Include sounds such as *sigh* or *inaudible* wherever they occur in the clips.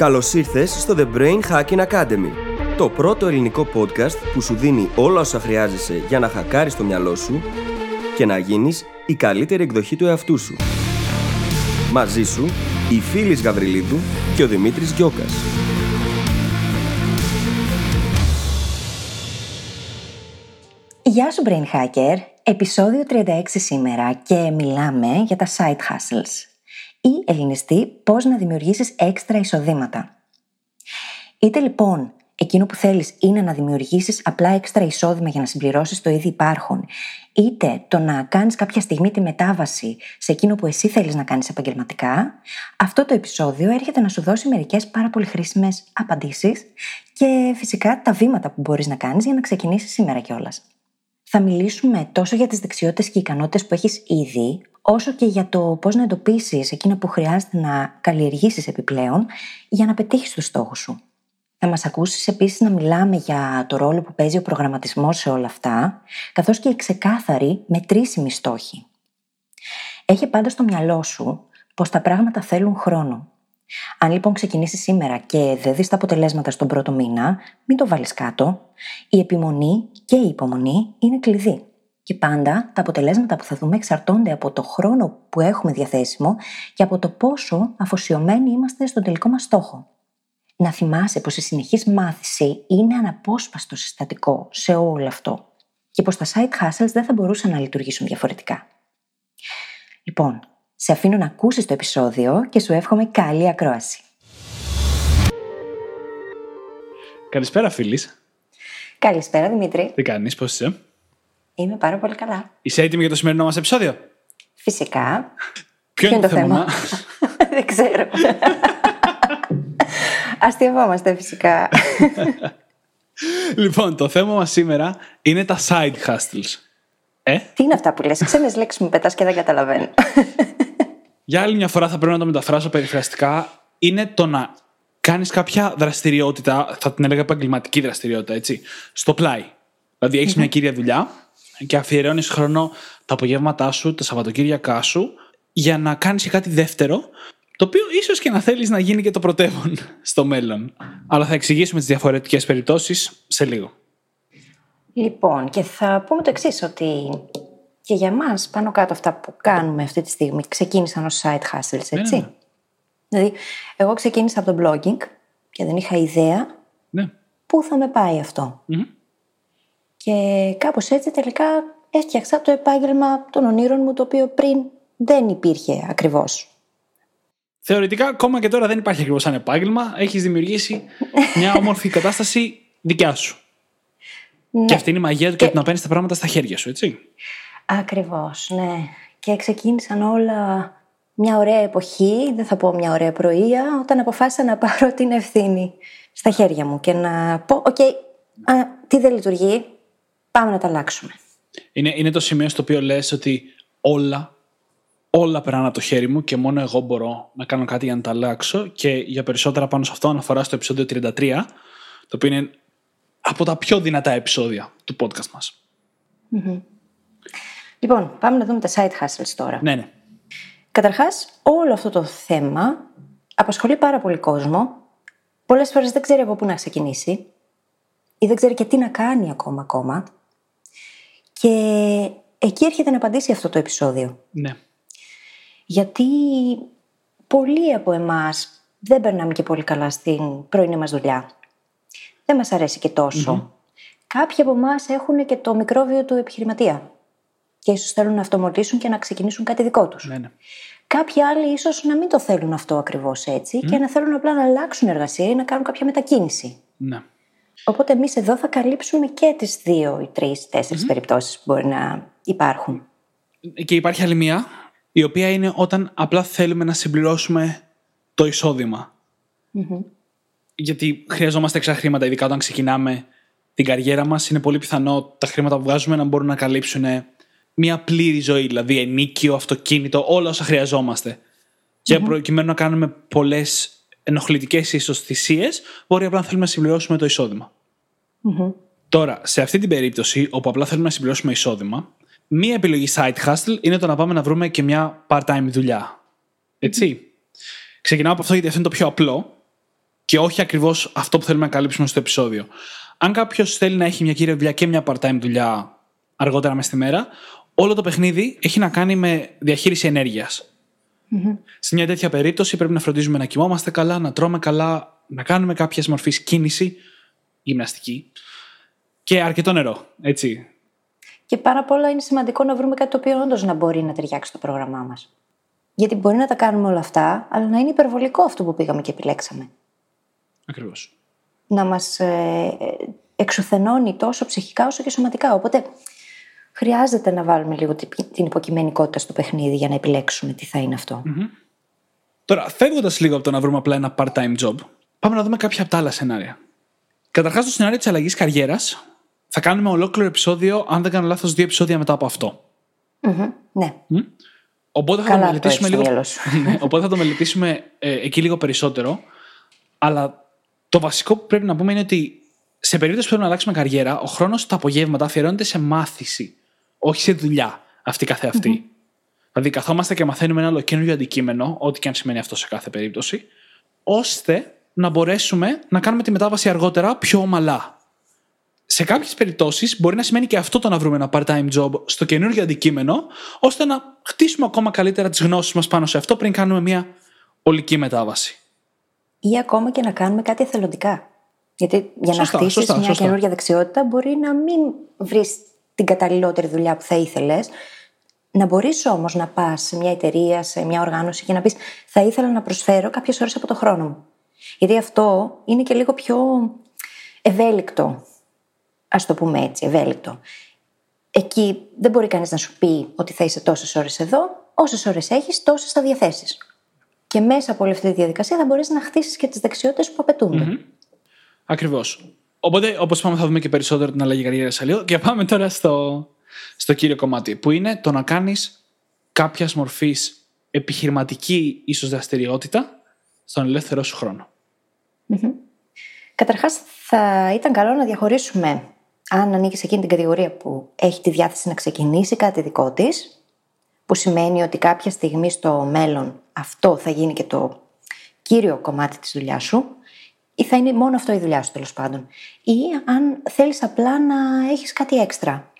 Καλώς ήρθες στο The Brain Hacking Academy, το πρώτο ελληνικό podcast που σου δίνει όλα όσα χρειάζεσαι για να χακάρεις το μυαλό σου και να γίνεις η καλύτερη εκδοχή του εαυτού σου. Μαζί σου, η Φίλης Γαβριλίδου και ο Δημήτρης Γιώκας. Γεια σου Brain Hacker, επεισόδιο 36 σήμερα και μιλάμε για τα side hustles ή ελληνιστή πώς να δημιουργήσεις έξτρα εισοδήματα. Είτε λοιπόν εκείνο που θέλεις είναι να δημιουργήσεις απλά έξτρα εισόδημα για να συμπληρώσεις το ήδη υπάρχον, είτε το να κάνεις κάποια στιγμή τη μετάβαση σε εκείνο που εσύ θέλεις να κάνεις επαγγελματικά, αυτό το επεισόδιο έρχεται να σου δώσει μερικές πάρα πολύ χρήσιμες απαντήσεις και φυσικά τα βήματα που μπορείς να κάνεις για να ξεκινήσεις σήμερα κιόλας. Θα μιλήσουμε τόσο για τις δεξιότητες και ικανότητες που έχεις ήδη, όσο και για το πώς να εντοπίσεις εκείνα που χρειάζεται να καλλιεργήσεις επιπλέον για να πετύχεις τους στόχους σου. Θα μας ακούσεις επίσης να μιλάμε για το ρόλο που παίζει ο προγραμματισμός σε όλα αυτά, καθώς και οι ξεκάθαροι μετρήσιμοι στόχοι. Έχει πάντα στο μυαλό σου πως τα πράγματα θέλουν χρόνο. Αν λοιπόν ξεκινήσεις σήμερα και δεν δεις τα αποτελέσματα στον πρώτο μήνα, μην το βάλεις κάτω. Η επιμονή και η υπομονή είναι κλειδί. Και πάντα τα αποτελέσματα που θα δούμε εξαρτώνται από το χρόνο που έχουμε διαθέσιμο και από το πόσο αφοσιωμένοι είμαστε στον τελικό μας στόχο. Να θυμάσαι πως η συνεχής μάθηση είναι αναπόσπαστο συστατικό σε όλο αυτό και πως τα side hustles δεν θα μπορούσαν να λειτουργήσουν διαφορετικά. Λοιπόν, σε αφήνω να ακούσεις το επεισόδιο και σου εύχομαι καλή ακρόαση. Καλησπέρα, φίλης. Καλησπέρα Δημήτρη. Τι κάνεις, πώς είσαι; Είμαι πάρα πολύ καλά. Είσαι έτοιμη για το σημερινό μας επεισόδιο; Φυσικά. Ποιο, είναι το θέμα; *laughs* δεν ξέρω. *laughs* Αστειευόμαστε φυσικά. *laughs* λοιπόν, το θέμα μας σήμερα είναι τα side hustles. Ε; Τι είναι αυτά που λες, ξένες λέξεις μου πετάς και δεν καταλαβαίνω. Για άλλη μια φορά θα πρέπει να το μεταφράσω περιφραστικά. Είναι το να κάνεις κάποια δραστηριότητα, θα την έλεγα επαγγελματική δραστηριότητα, έτσι, στο πλάι. Δηλαδή, έχεις μια κύρια δουλειά και αφιερώνεις χρόνο τα απογεύματά σου, τα Σαββατοκύριακά σου, για να κάνεις και κάτι δεύτερο, το οποίο ίσως και να θέλεις να γίνει και το πρωτεύον *laughs* στο μέλλον. Αλλά θα εξηγήσουμε τις διαφορετικές περιπτώσεις σε λίγο. Λοιπόν, και θα πούμε το εξής, ότι και για μας πάνω κάτω αυτά που κάνουμε αυτή τη στιγμή ξεκίνησαν ως side hustles, έτσι. Ναι, ναι. Δηλαδή, εγώ ξεκίνησα από το blogging και δεν είχα ιδέα Ναι. πού θα με πάει αυτό. Μμμ. Και κάπως έτσι τελικά έφτιαξα το επάγγελμα των ονείρων μου, το οποίο πριν δεν υπήρχε ακριβώς. Θεωρητικά, ακόμα και τώρα δεν υπάρχει ακριβώς σαν επάγγελμα. Έχεις δημιουργήσει *laughs* μια όμορφη κατάσταση δικιά σου. Ναι. Και αυτή είναι η μαγεία του και, το να παίρνει τα πράγματα στα χέρια σου, έτσι. Ακριβώς, ναι. Και ξεκίνησαν όλα μια ωραία εποχή, δεν θα πω μια ωραία πρωία, όταν αποφάσισα να πάρω *laughs* την ευθύνη στα χέρια μου και να πω, οκ, α, τι δεν λειτουργεί, πάμε να τα αλλάξουμε. Είναι, είναι το σημείο στο οποίο λες ότι όλα, όλα περνάνε από το χέρι μου και μόνο εγώ μπορώ να κάνω κάτι για να τα αλλάξω. Και για περισσότερα πάνω σε αυτό αναφορά στο επεισόδιο 33, το οποίο είναι από τα πιο δυνατά επεισόδια του podcast μας. Λοιπόν, πάμε να δούμε τα side hustles τώρα. Ναι, ναι. Καταρχάς, όλο αυτό το θέμα απασχολεί πάρα πολύ κόσμο. Πολλές φορές δεν ξέρει από πού να ξεκινήσει ή δεν ξέρει και τι να κάνει ακόμα ακόμα. Και εκεί έρχεται να απαντήσει αυτό το επεισόδιο. ναι. Γιατί πολλοί από εμάς δεν περνάμε και πολύ καλά στην πρωινή μας δουλειά. Δεν μας αρέσει και τοσο Κάποιοι από εμάς έχουν και το μικρόβιο του επιχειρηματία. Και ίσως θέλουν να αυτομορτήσουν και να ξεκινήσουν κάτι δικό τους. ναι, ναι. Κάποιοι άλλοι ίσως να μην το θέλουν αυτό ακριβώς έτσι και να θέλουν απλά να αλλάξουν εργασία ή να κάνουν κάποια μετακίνηση. ναι. Οπότε εμείς εδώ θα καλύψουμε και τις δύο ή τρεις, τέσσερις περιπτώσεις που μπορεί να υπάρχουν. Και υπάρχει άλλη μία, η οποία είναι όταν απλά θέλουμε να συμπληρώσουμε το εισόδημα. Γιατί χρειαζόμαστε εξtra χρήματα, ειδικά όταν ξεκινάμε την καριέρα μας. Είναι πολύ πιθανό τα χρήματα που βγάζουμε να μπορούν να καλύψουν μια πλήρη ζωή, δηλαδή ενίκιο, αυτοκίνητο, όλα όσα χρειαζόμαστε. Και προκειμένου να κάνουμε πολλές ενοχλητικές ίσω θυσίε, μπορεί απλά να θέλουμε να συμπληρώσουμε το εισόδημα. Τώρα, σε αυτή την περίπτωση, όπου απλά θέλουμε να συμπληρώσουμε εισόδημα, μία επιλογή side hustle είναι το να πάμε να βρούμε και μια part-time δουλειά. Έτσι. Ξεκινάω από αυτό γιατί αυτό είναι το πιο απλό. και όχι ακριβώς αυτό που θέλουμε να καλύψουμε στο επεισόδιο. Αν κάποιος θέλει να έχει μια κύρια δουλειά και μια part-time δουλειά αργότερα μες στη μέρα, όλο το παιχνίδι έχει να κάνει με διαχείριση ενέργειας. Σε μια τέτοια περίπτωση πρέπει να φροντίζουμε να κοιμόμαστε καλά, να τρώμε καλά, να κάνουμε κάποια μορφή κίνηση, γυμναστική και αρκετό νερό. Έτσι. Και πάρα πολλά είναι σημαντικό να βρούμε κάτι το οποίο όντως να μπορεί να ταιριάξει το πρόγραμμά μας. Γιατί μπορεί να τα κάνουμε όλα αυτά, αλλά να είναι υπερβολικό αυτό που πήγαμε και επιλέξαμε. Ακριβώς. Να μας ε, εξουθενώνει τόσο ψυχικά όσο και σωματικά. Οπότε χρειάζεται να βάλουμε λίγο την υποκειμενικότητα στο παιχνίδι για να επιλέξουμε τι θα είναι Τώρα, φεύγοντας λίγο από το να βρούμε απλά ένα part-time job, πάμε να δούμε κάποια από τα άλλα σενάρια. Καταρχάς, το σενάριο της αλλαγής καριέρας θα κάνουμε ολόκληρο επεισόδιο, αν δεν κάνω λάθος, δύο επεισόδια μετά από αυτό. Ναι. Οπότε θα, το μελετήσουμε λίγο... *laughs* Ναι, οπότε θα το μελετήσουμε ε, εκεί λίγο περισσότερο. Αλλά το βασικό που πρέπει να πούμε είναι ότι σε περίπτωση που θέλουμε να αλλάξουμε καριέρα, ο χρόνος τα απογεύματα αφιερώνεται σε μάθηση, όχι σε δουλειά αυτή καθεαυτή. Mm-hmm. Δηλαδή, καθόμαστε και μαθαίνουμε ένα άλλο καινούριο αντικείμενο, ό,τι και αν σημαίνει αυτό σε κάθε περίπτωση, ώστε να μπορέσουμε να κάνουμε τη μετάβαση αργότερα πιο ομαλά. Σε κάποιες περιπτώσεις μπορεί να σημαίνει και αυτό το να βρούμε ένα part-time job στο καινούργιο αντικείμενο, ώστε να χτίσουμε ακόμα καλύτερα τις γνώσεις μας πάνω σε αυτό πριν κάνουμε μια ολική μετάβαση. Ή ακόμα και να κάνουμε κάτι εθελοντικά. Γιατί για να χτίσεις μια καινούργια δεξιότητα μπορεί να μην βρεις την καταλληλότερη δουλειά που θα ήθελες. Να μπορείς όμως να πας σε μια εταιρεία, σε μια οργάνωση και να πεις: Θα ήθελα να προσφέρω κάποιες ώρες από το χρόνο μου. Γιατί αυτό είναι και λίγο πιο ευέλικτο. Α το πούμε έτσι, ευέλικτο. Εκεί δεν μπορεί κανείς να σου πει ότι θα είσαι τόσες ώρες εδώ, όσες ώρες έχεις, τόσες θα διαθέσεις. Και μέσα από όλη αυτή τη διαδικασία θα μπορείς να χτίσεις και τις δεξιότητες που απαιτούνται. Mm-hmm. Ακριβώς. Οπότε, όπως είπαμε, θα δούμε και περισσότερο την αλλαγή καριέρα σε λίγο. Και πάμε τώρα στο, στο κύριο κομμάτι, που είναι το να κάνεις κάποιας μορφής επιχειρηματική ίσως δραστηριότητα στον ελεύθερό σου χρόνο. Mm-hmm. Καταρχάς, θα ήταν καλό να διαχωρίσουμε αν ανήκεις σε εκείνη την κατηγορία που έχει τη διάθεση να ξεκινήσει κάτι δικό της, που σημαίνει ότι κάποια στιγμή στο μέλλον αυτό θα γίνει και το κύριο κομμάτι της δουλειάς σου ή θα είναι μόνο αυτό η δουλειά σου τέλος πάντων. Ή αν θέλεις απλά να έχεις κάτι έξτρα.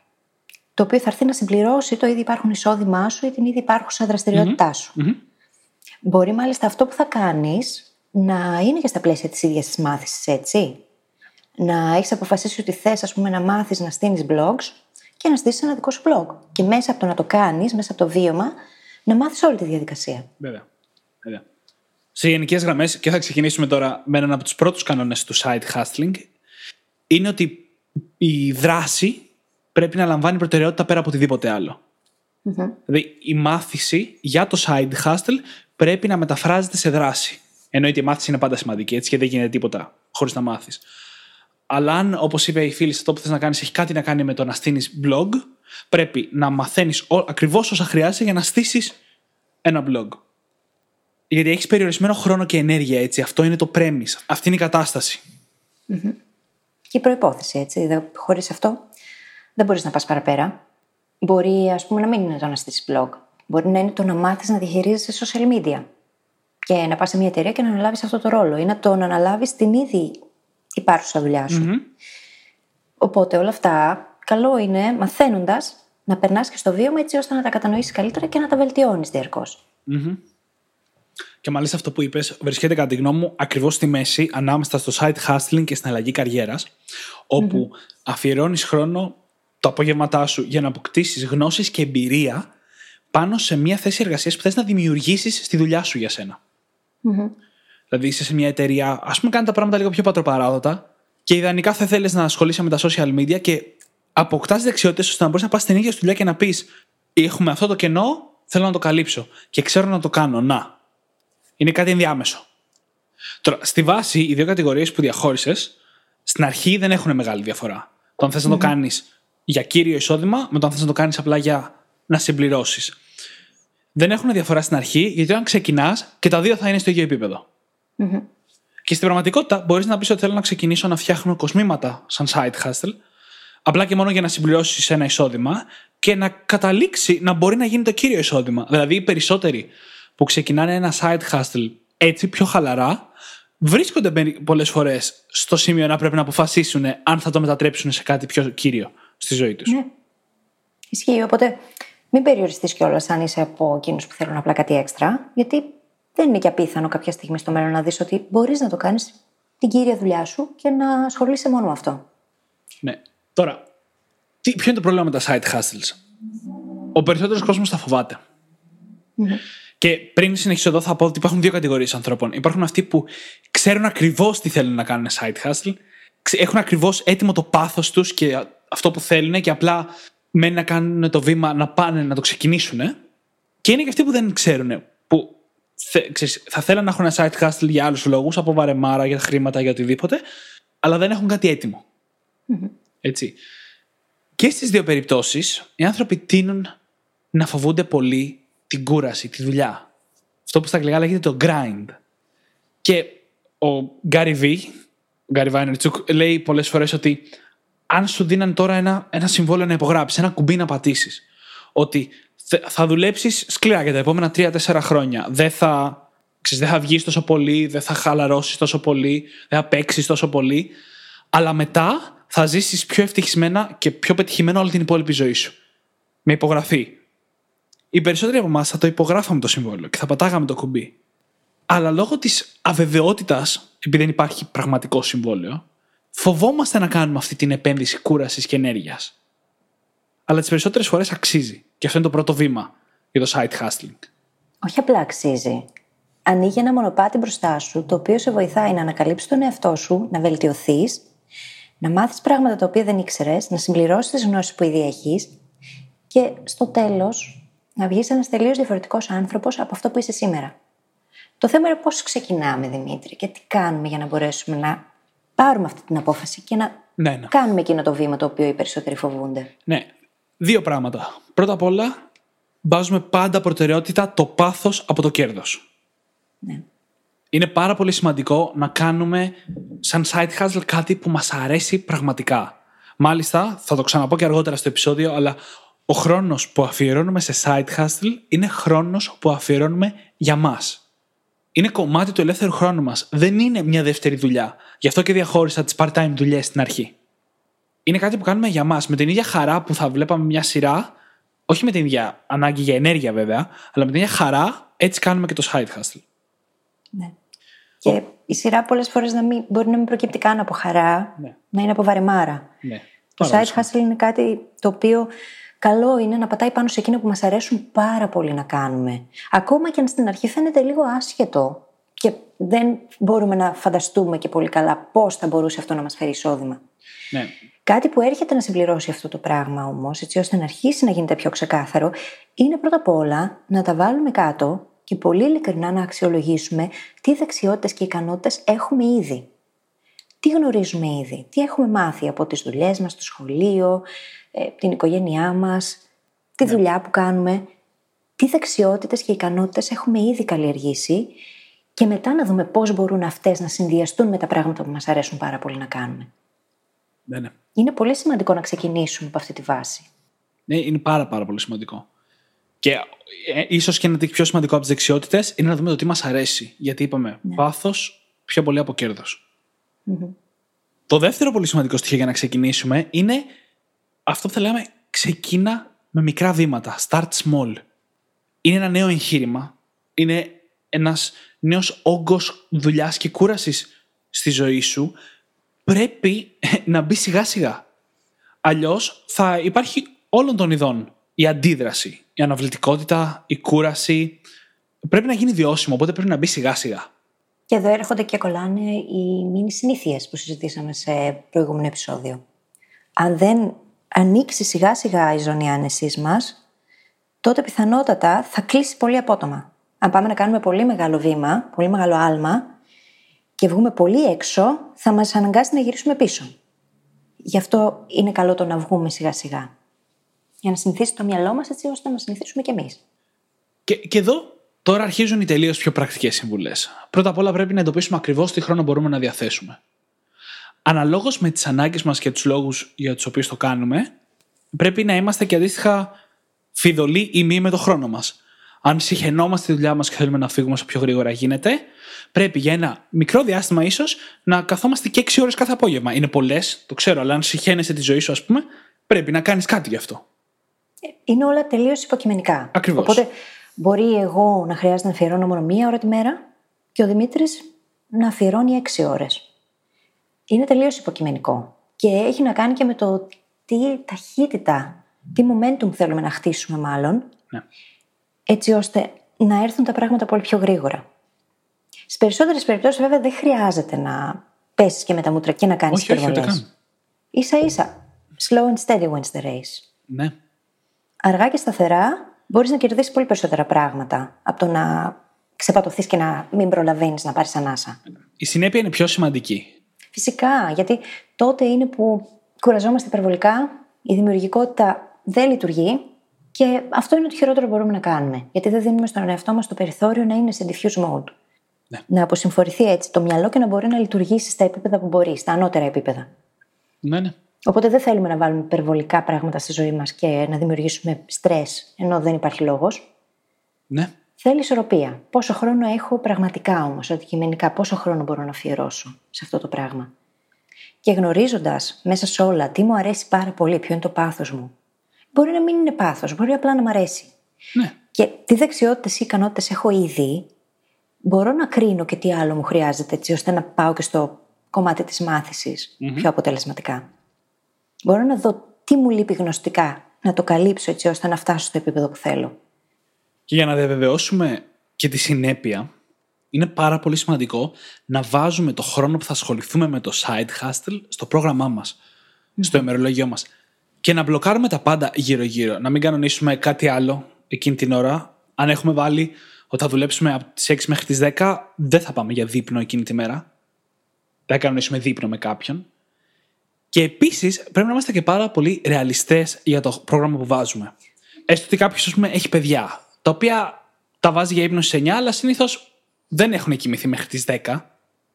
Το οποίο θα έρθει να συμπληρώσει το ήδη υπάρχουν εισόδημά σου ή την ήδη υπάρχουσα δραστηριότητά σου. Μπορεί μάλιστα αυτό που θα κάνεις να είναι και στα πλαίσια της ίδιας της μάθησης, έτσι. Να έχεις αποφασίσει ότι θες, ας πούμε, να μάθεις να στείλει blogs και να στήσεις ένα δικό σου blog. Και μέσα από το να το κάνεις, μέσα από το βίωμα, να μάθεις όλη τη διαδικασία. Βέβαια. Βέβαια σε γενικές γραμμές, και θα ξεκινήσουμε τώρα με έναν από τους πρώτους κανόνες του side hustling, είναι ότι η δράση πρέπει να λαμβάνει προτεραιότητα πέρα από οτιδήποτε άλλο. Mm-hmm. Δηλαδή, η μάθηση για το side hustle πρέπει να μεταφράζεται σε δράση. Εννοείται η μάθηση είναι πάντα σημαντική, έτσι και δεν γίνεται τίποτα χωρίς να μάθεις. Αλλά αν, όπως είπε η φίλη, αυτό που θες να κάνεις έχει κάτι να κάνει με το να στείλει blog, πρέπει να μαθαίνεις ακριβώς όσα χρειάζεται για να στήσεις ένα blog. Γιατί έχεις περιορισμένο χρόνο και ενέργεια, έτσι. Αυτό είναι το premise. Αυτή είναι η κατάσταση. Mm-hmm. Και η προπόθεση, έτσι. Χωρίς αυτό δεν μπορείς να πας παραπέρα. Μπορεί, ας πούμε, να μην είναι το να στήσεις blog. Μπορεί να είναι το να μάθεις να διαχειρίζεσαι social media. Και να πας σε μια εταιρεία και να αναλάβεις αυτό το ρόλο. Ή να το αναλάβεις την ήδη υπάρχουσα δουλειά σου. Mm-hmm. Οπότε όλα αυτά, καλό είναι μαθαίνοντας να περνάς και στο βίωμα έτσι ώστε να τα κατανοήσεις καλύτερα και να τα βελτιώνεις διαρκώς. Mm-hmm. Και μάλιστα αυτό που είπες βρίσκεται κατά τη γνώμη μου ακριβώς στη μέση ανάμεσα στο site hustling και στην αλλαγή καριέρας, όπου mm-hmm. αφιερώνεις χρόνο το απόγευματά σου για να αποκτήσεις γνώσεις και εμπειρία πάνω σε μια θέση εργασίας που θες να δημιουργήσεις στη δουλειά σου για σένα. Mm-hmm. Δηλαδή είσαι σε μια εταιρεία, ας πούμε, κάνει τα πράγματα λίγο πιο πατροπαράδοτα και ιδανικά θα θέλεις να ασχολείσαι με τα social media και αποκτάς δεξιότητες ώστε να μπορείς να πας στην ίδια δουλειά και να πεις: Έχουμε αυτό το κενό, θέλω να το καλύψω και ξέρω να το κάνω. Να, είναι κάτι ενδιάμεσο. Τώρα, στη βάση, οι δύο κατηγορίες που διαχώρισες, στην αρχή δεν έχουν μεγάλη διαφορά. Το αν θες να το κάνεις για κύριο εισόδημα, με το αν θες να το κάνεις απλά για να συμπληρώσεις. Δεν έχουν διαφορά στην αρχή, γιατί όταν ξεκινάς και τα δύο θα είναι στο ίδιο Και στην πραγματικότητα μπορείς να πεις ότι θέλω να ξεκινήσω να φτιάχνω κοσμήματα σαν side hustle, απλά και μόνο για να συμπληρώσεις ένα εισόδημα και να καταλήξει να μπορεί να γίνει το κύριο εισόδημα. Δηλαδή, οι περισσότεροι που ξεκινάνε ένα side hustle έτσι πιο χαλαρά, βρίσκονται πολλές φορές στο σημείο να πρέπει να αποφασίσουν αν θα το μετατρέψουν σε κάτι πιο κύριο στη ζωή τους. Ναι. Ισχύει. Οπότε μην περιοριστείς κιόλας αν είσαι από εκείνους που θέλουν απλά κάτι έξτρα, γιατί δεν είναι και απίθανο κάποια στιγμή στο μέλλον να δεις ότι μπορείς να το κάνεις την κύρια δουλειά σου και να ασχολείσαι μόνο με αυτό. Ναι. Τώρα, τι, ποιο είναι το πρόβλημα με τα side hustles; Ο περισσότερος κόσμος τα φοβαται Και πριν συνεχίσω εδώ, θα πω ότι υπάρχουν δύο κατηγορίες ανθρώπων. Υπάρχουν αυτοί που ξέρουν ακριβώς τι θέλουν να κάνουν side hustle, έχουν ακριβώς έτοιμο το πάθος τους και αυτό που θέλουν και απλά μένει να κάνουν το βήμα να πάνε να το ξεκινήσουν. Και είναι και αυτοί που δεν ξέρουν, που θα θέλουν να έχουν ένα side hustle για άλλους λόγους, από βαρεμάρα, για χρήματα, για οτιδήποτε, αλλά δεν έχουν κάτι Έτσι. Και στις δύο περιπτώσεις, οι άνθρωποι τείνουν να φοβούνται πολύ την κούραση, τη δουλειά. Αυτό που στα αγγλικά λέγεται το grind. Και ο Gary V, ο Gary Vaynerchuk, λέει πολλές φορές ότι αν σου δίναν τώρα ένα, ένα συμβόλαιο να υπογράψεις, ένα κουμπί να πατήσεις, ότι θα δουλέψεις σκληρά για τα επόμενα 3-4 χρόνια. Δεν θα, ξέρεις, δεν θα βγεις τόσο πολύ, δεν θα χαλαρώσεις τόσο πολύ, δεν θα παίξεις τόσο πολύ. Αλλά μετά θα ζήσεις πιο ευτυχισμένα και πιο πετυχημένα όλη την υπόλοιπη ζωή σου. Με υπογραφή. Οι περισσότεροι από εμάς θα το υπογράφαμε το συμβόλαιο και θα πατάγαμε το κουμπί. Αλλά λόγω της αβεβαιότητας, επειδή δεν υπάρχει πραγματικό συμβόλαιο, φοβόμαστε να κάνουμε αυτή την επένδυση κούρασης και ενέργειας. Αλλά τις περισσότερες φορές αξίζει. Και αυτό είναι το πρώτο βήμα για το side hustling. Όχι απλά αξίζει. Ανοίγει ένα μονοπάτι μπροστά σου, το οποίο σε βοηθάει να ανακαλύψεις τον εαυτό σου, να βελτιωθείς, να μάθεις πράγματα τα οποία δεν ήξερες, να συμπληρώσεις τις γνώσεις που ήδη έχεις και στο τέλος να βγεις ένας τελείως διαφορετικός άνθρωπος από αυτό που είσαι σήμερα. Το θέμα είναι πώς ξεκινάμε, Δημήτρη, και τι κάνουμε για να μπορέσουμε να πάρουμε αυτή την απόφαση και να ναι, ναι. κάνουμε εκείνο το βήμα το οποίο οι περισσότεροι φοβούνται. Ναι. Δύο πράγματα. Πρώτα απ' όλα, βάζουμε πάντα προτεραιότητα το πάθος από το κέρδος. Ναι. Είναι πάρα πολύ σημαντικό να κάνουμε σαν side hustle κάτι που μας αρέσει πραγματικά. Μάλιστα, θα το ξαναπώ και αργότερα στο επεισόδιο, αλλά ο χρόνος που αφιερώνουμε σε side hustle είναι χρόνος που αφιερώνουμε για μας. Είναι κομμάτι του ελεύθερου χρόνου μας. Δεν είναι μια δεύτερη δουλειά. Γι' αυτό και διαχώρισα τις part-time δουλειές στην αρχή. Είναι κάτι που κάνουμε για μας. Με την ίδια χαρά που θα βλέπαμε μια σειρά, όχι με την ίδια ανάγκη για ενέργεια βέβαια, αλλά με την ίδια χαρά, έτσι κάνουμε και το side hustle. Ναι. Και η σειρά πολλές φορές μπορεί να μην προκύπτει καν από χαρά, ναι. να είναι από βαρεμάρα. Ναι. Το side hustle είναι κάτι το οποίο καλό είναι να πατάει πάνω σε εκείνο που μας αρέσουν πάρα πολύ να κάνουμε. Ακόμα και αν στην αρχή φαίνεται λίγο άσχετο και δεν μπορούμε να φανταστούμε και πολύ καλά πώς θα μπορούσε αυτό να μας φέρει εισόδημα. Ναι. Κάτι που έρχεται να συμπληρώσει αυτό το πράγμα όμως, έτσι ώστε να αρχίσει να γίνεται πιο ξεκάθαρο, είναι πρώτα απ' όλα να τα βάλουμε κάτω και πολύ ειλικρινά να αξιολογήσουμε τι δεξιότητες και ικανότητες έχουμε ήδη. Τι γνωρίζουμε ήδη, τι έχουμε μάθει από τις δουλειές μας, το σχολείο, ε, την οικογένειά μας, τη ναι. δουλειά που κάνουμε, τι δεξιότητες και ικανότητες έχουμε ήδη καλλιεργήσει και μετά να δούμε πώς μπορούν αυτές να συνδυαστούν με τα πράγματα που μας αρέσουν πάρα πολύ να κάνουμε. Ναι, ναι. Είναι πολύ σημαντικό να ξεκινήσουμε από αυτή τη βάση. Ναι, είναι πάρα πάρα πολύ σημαντικό. Και ε, ίσως και ένα πιο σημαντικό από τις δεξιότητες είναι να δούμε το τι μας αρέσει. Γιατί είπαμε ναι. πάθος πιο πολύ από Το δεύτερο πολύ σημαντικό στοιχείο για να ξεκινήσουμε είναι αυτό που θα λέμε ξεκίνα με μικρά βήματα. Start small. Είναι ένα νέο εγχείρημα. Είναι ένας νέος όγκος δουλειάς και κούρασης στη ζωή σου. Πρέπει *laughs* να μπει σιγά σιγά. Αλλιώς θα υπάρχει όλων των ειδών η αντίδραση, η αναβλητικότητα, η κούραση. Πρέπει να γίνει βιώσιμο, οπότε πρέπει να μπει σιγά σιγά. Και εδώ έρχονται και κολλάνε οι μήνυ συνήθειε που συζητήσαμε σε προηγούμενο επεισόδιο. Αν δεν ανοίξει σιγά σιγά η ζώνη άνεσής μας, τότε πιθανότατα θα κλείσει πολύ απότομα. Αν πάμε να κάνουμε πολύ μεγάλο βήμα, πολύ μεγάλο άλμα και βγούμε πολύ έξω, θα μας αναγκάσει να γυρίσουμε πίσω. Γι' αυτό είναι καλό το να βγούμε σιγά σιγά για να συνηθίσει το μυαλό μας έτσι ώστε να συνηθίσουμε κι εμείς. Και, και εδώ τώρα αρχίζουν οι τελείως πιο πρακτικές συμβουλές. Πρώτα απ' όλα πρέπει να εντοπίσουμε ακριβώς τι χρόνο μπορούμε να διαθέσουμε. Αναλόγως με τις ανάγκες μας και τους λόγους για τους οποίους το κάνουμε, πρέπει να είμαστε και αντίστοιχα φιδωλοί ή μη με το χρόνο μας. Αν συχαινόμαστε τη δουλειά μας και θέλουμε να φύγουμε όσο πιο γρήγορα γίνεται, πρέπει για ένα μικρό διάστημα ίσως να καθόμαστε και 6 ώρες κάθε απόγευμα. Είναι πολλές, το ξέρω, αλλά αν συχαίνεσαι τη ζωή σου, ας πούμε, πρέπει να κάνεις κάτι γι' αυτό. Είναι όλα τελείως υποκειμενικά. Ακριβώς. Οπότε μπορεί εγώ να χρειάζεται να αφιερώνω μόνο μία ώρα τη μέρα και ο Δημήτρης να αφιερώνει έξι ώρες. Είναι τελείως υποκειμενικό. Και έχει να κάνει και με το τι ταχύτητα, τι momentum θέλουμε να χτίσουμε μάλλον, Ναι. έτσι ώστε να έρθουν τα πράγματα πολύ πιο γρήγορα. Στις περισσότερες περιπτώσεις, βέβαια, δεν χρειάζεται να πέσεις και με τα μούτρα και να κάνεις Όχι, όχι, ούτε υπερβολές. καν. σα ίσα. Slow and steady wins the race. Ναι. Αργά και σταθερά μπορείς να κερδίσεις πολύ περισσότερα πράγματα από το να ξεπατωθείς και να μην προλαβαίνεις να πάρεις ανάσα. Η συνέπεια είναι πιο σημαντική. Φυσικά, γιατί τότε είναι που κουραζόμαστε υπερβολικά, η δημιουργικότητα δεν λειτουργεί και αυτό είναι το χειρότερο που μπορούμε να κάνουμε. Γιατί δεν δίνουμε στον εαυτό μας το περιθώριο να είναι σε diffuse mode. Ναι. Να αποσυμφορηθεί έτσι το μυαλό και να μπορεί να λειτουργήσει στα επίπεδα που μπορεί, στα ανώτερα επίπεδα. Ναι, ναι. Οπότε δεν θέλουμε να βάλουμε υπερβολικά πράγματα στη ζωή μας και να δημιουργήσουμε στρε ενώ δεν υπάρχει λόγος. Ναι. Θέλει ισορροπία. Πόσο χρόνο έχω πραγματικά όμως, αντικειμενικά, πόσο χρόνο μπορώ να αφιερώσω σε αυτό το πράγμα. Και γνωρίζοντας μέσα σε όλα τι μου αρέσει πάρα πολύ, ποιο είναι το πάθος μου. Μπορεί να μην είναι πάθος, μπορεί απλά να μου αρέσει. ναι. Και τι δεξιότητες ή ικανότητες έχω ήδη, μπορώ να κρίνω και τι άλλο μου χρειάζεται, έτσι ώστε να πάω και στο κομμάτι της μαθηση πιο αποτελεσματικά. Μπορώ να δω τι μου λείπει γνωστικά, να το καλύψω έτσι ώστε να φτάσω στο επίπεδο που θέλω. Και για να διαβεβαιώσουμε και τη συνέπεια, είναι πάρα πολύ σημαντικό να βάζουμε το χρόνο που θα ασχοληθούμε με το side hustle στο πρόγραμμά μας, στο ημερολόγιο μας. Και να μπλοκάρουμε τα πάντα γύρω-γύρω. Να μην κανονίσουμε κάτι άλλο εκείνη την ώρα. Αν έχουμε βάλει ότι θα δουλέψουμε από τις 6 μέχρι τις 10, δεν θα πάμε για δείπνο εκείνη τη μέρα. Δεν θα κανονίσουμε δείπνο με κάποιον. Και επίσης πρέπει να είμαστε και πάρα πολύ ρεαλιστές για το πρόγραμμα που βάζουμε. Έστω ότι κάποιος, ας πούμε, έχει παιδιά, τα οποία τα βάζει για ύπνο στι 9, αλλά συνήθως δεν έχουν κοιμηθεί μέχρι τις 10.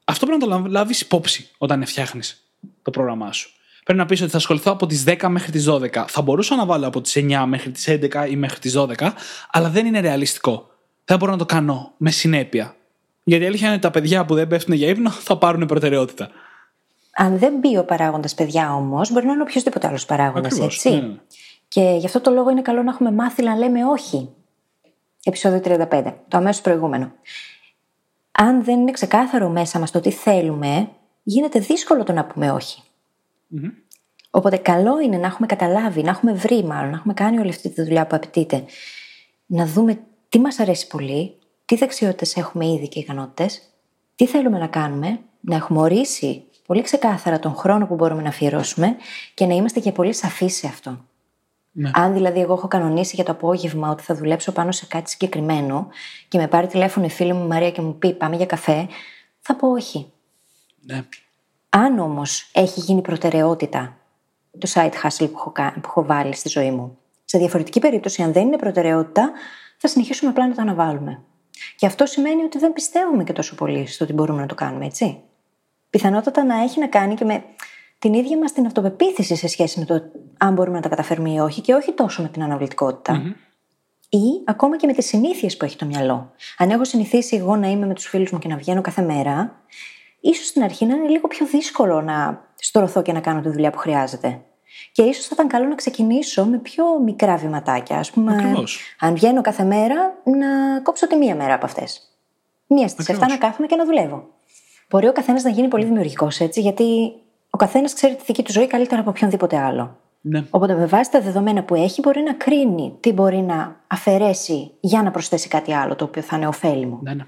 Αυτό πρέπει να το λάβεις υπόψη όταν φτιάχνεις το πρόγραμμά σου. Πρέπει να πεις ότι θα ασχοληθώ από τις 10 μέχρι τις 12. Θα μπορούσα να βάλω από τις 9 μέχρι τις 11 ή μέχρι τις 12, αλλά δεν είναι ρεαλιστικό. Δεν μπορώ να το κάνω με συνέπεια. Γιατί η αλήθεια είναι ότι τα παιδιά που δεν πέφτουν για ύπνο θα πάρουν προτεραιότητα. Αν δεν μπει ο παράγοντας παιδιά όμως, μπορεί να είναι οποιοδήποτε άλλος παράγοντας, Ακριβώς, έτσι. ναι, ναι. Και γι' αυτό το λόγο είναι καλό να έχουμε μάθει να λέμε όχι. Επισόδιο 35, το αμέσως προηγούμενο. Αν δεν είναι ξεκάθαρο μέσα μας το τι θέλουμε, γίνεται δύσκολο το να πούμε όχι. Οπότε καλό είναι να έχουμε καταλάβει, να έχουμε βρει μάλλον, να έχουμε κάνει όλη αυτή τη δουλειά που απαιτείται. Να δούμε τι μας αρέσει πολύ, τι δεξιότητες έχουμε ήδη και ικανότητες, τι θέλουμε να κάνουμε, να έχουμε ορίσει πολύ ξεκάθαρα τον χρόνο που μπορούμε να αφιερώσουμε και να είμαστε και πολύ σαφείς σε αυτό. Ναι. Αν δηλαδή εγώ έχω κανονίσει για το απόγευμα ότι θα δουλέψω πάνω σε κάτι συγκεκριμένο και με πάρει τηλέφωνο η φίλη μου η Μαρία και μου πει πάμε για καφέ, θα πω όχι. Ναι. Αν όμως έχει γίνει προτεραιότητα το side hustle που έχω, κα- που έχω βάλει στη ζωή μου, σε διαφορετική περίπτωση, αν δεν είναι προτεραιότητα, θα συνεχίσουμε απλά να το αναβάλουμε. Και αυτό σημαίνει ότι δεν πιστεύουμε και τόσο πολύ στο ότι μπορούμε να το κάνουμε, έτσι. Πιθανότατα να έχει να κάνει και με την ίδια μας την αυτοπεποίθηση σε σχέση με το αν μπορούμε να τα καταφέρουμε ή όχι, και όχι τόσο με την αναβλητικοτητα Ή ακόμα και με τις συνήθειες που έχει το μυαλό. Αν έχω συνηθίσει εγώ να είμαι με τους φίλους μου και να βγαίνω κάθε μέρα, ίσως στην αρχή να είναι λίγο πιο δύσκολο να στρωθώ και να κάνω τη δουλειά που χρειάζεται. Και ίσως θα ήταν καλό να ξεκινήσω με πιο μικρά βηματάκια. Α πούμε, Ακριβώς. αν βγαίνω κάθε μέρα, να κόψω τη μία μέρα από αυτές. Μία στις 7 Ακριβώς. να κάθομαι και να δουλεύω. Μπορεί ο καθένας να γίνει πολύ δημιουργικός έτσι, γιατί ο καθένας ξέρει τη δική του ζωή καλύτερα από οποιονδήποτε άλλο. ναι. Οπότε με βάση τα δεδομένα που έχει, μπορεί να κρίνει τι μπορεί να αφαιρέσει για να προσθέσει κάτι άλλο το οποίο θα είναι ωφέλιμο. Ναι, ναι.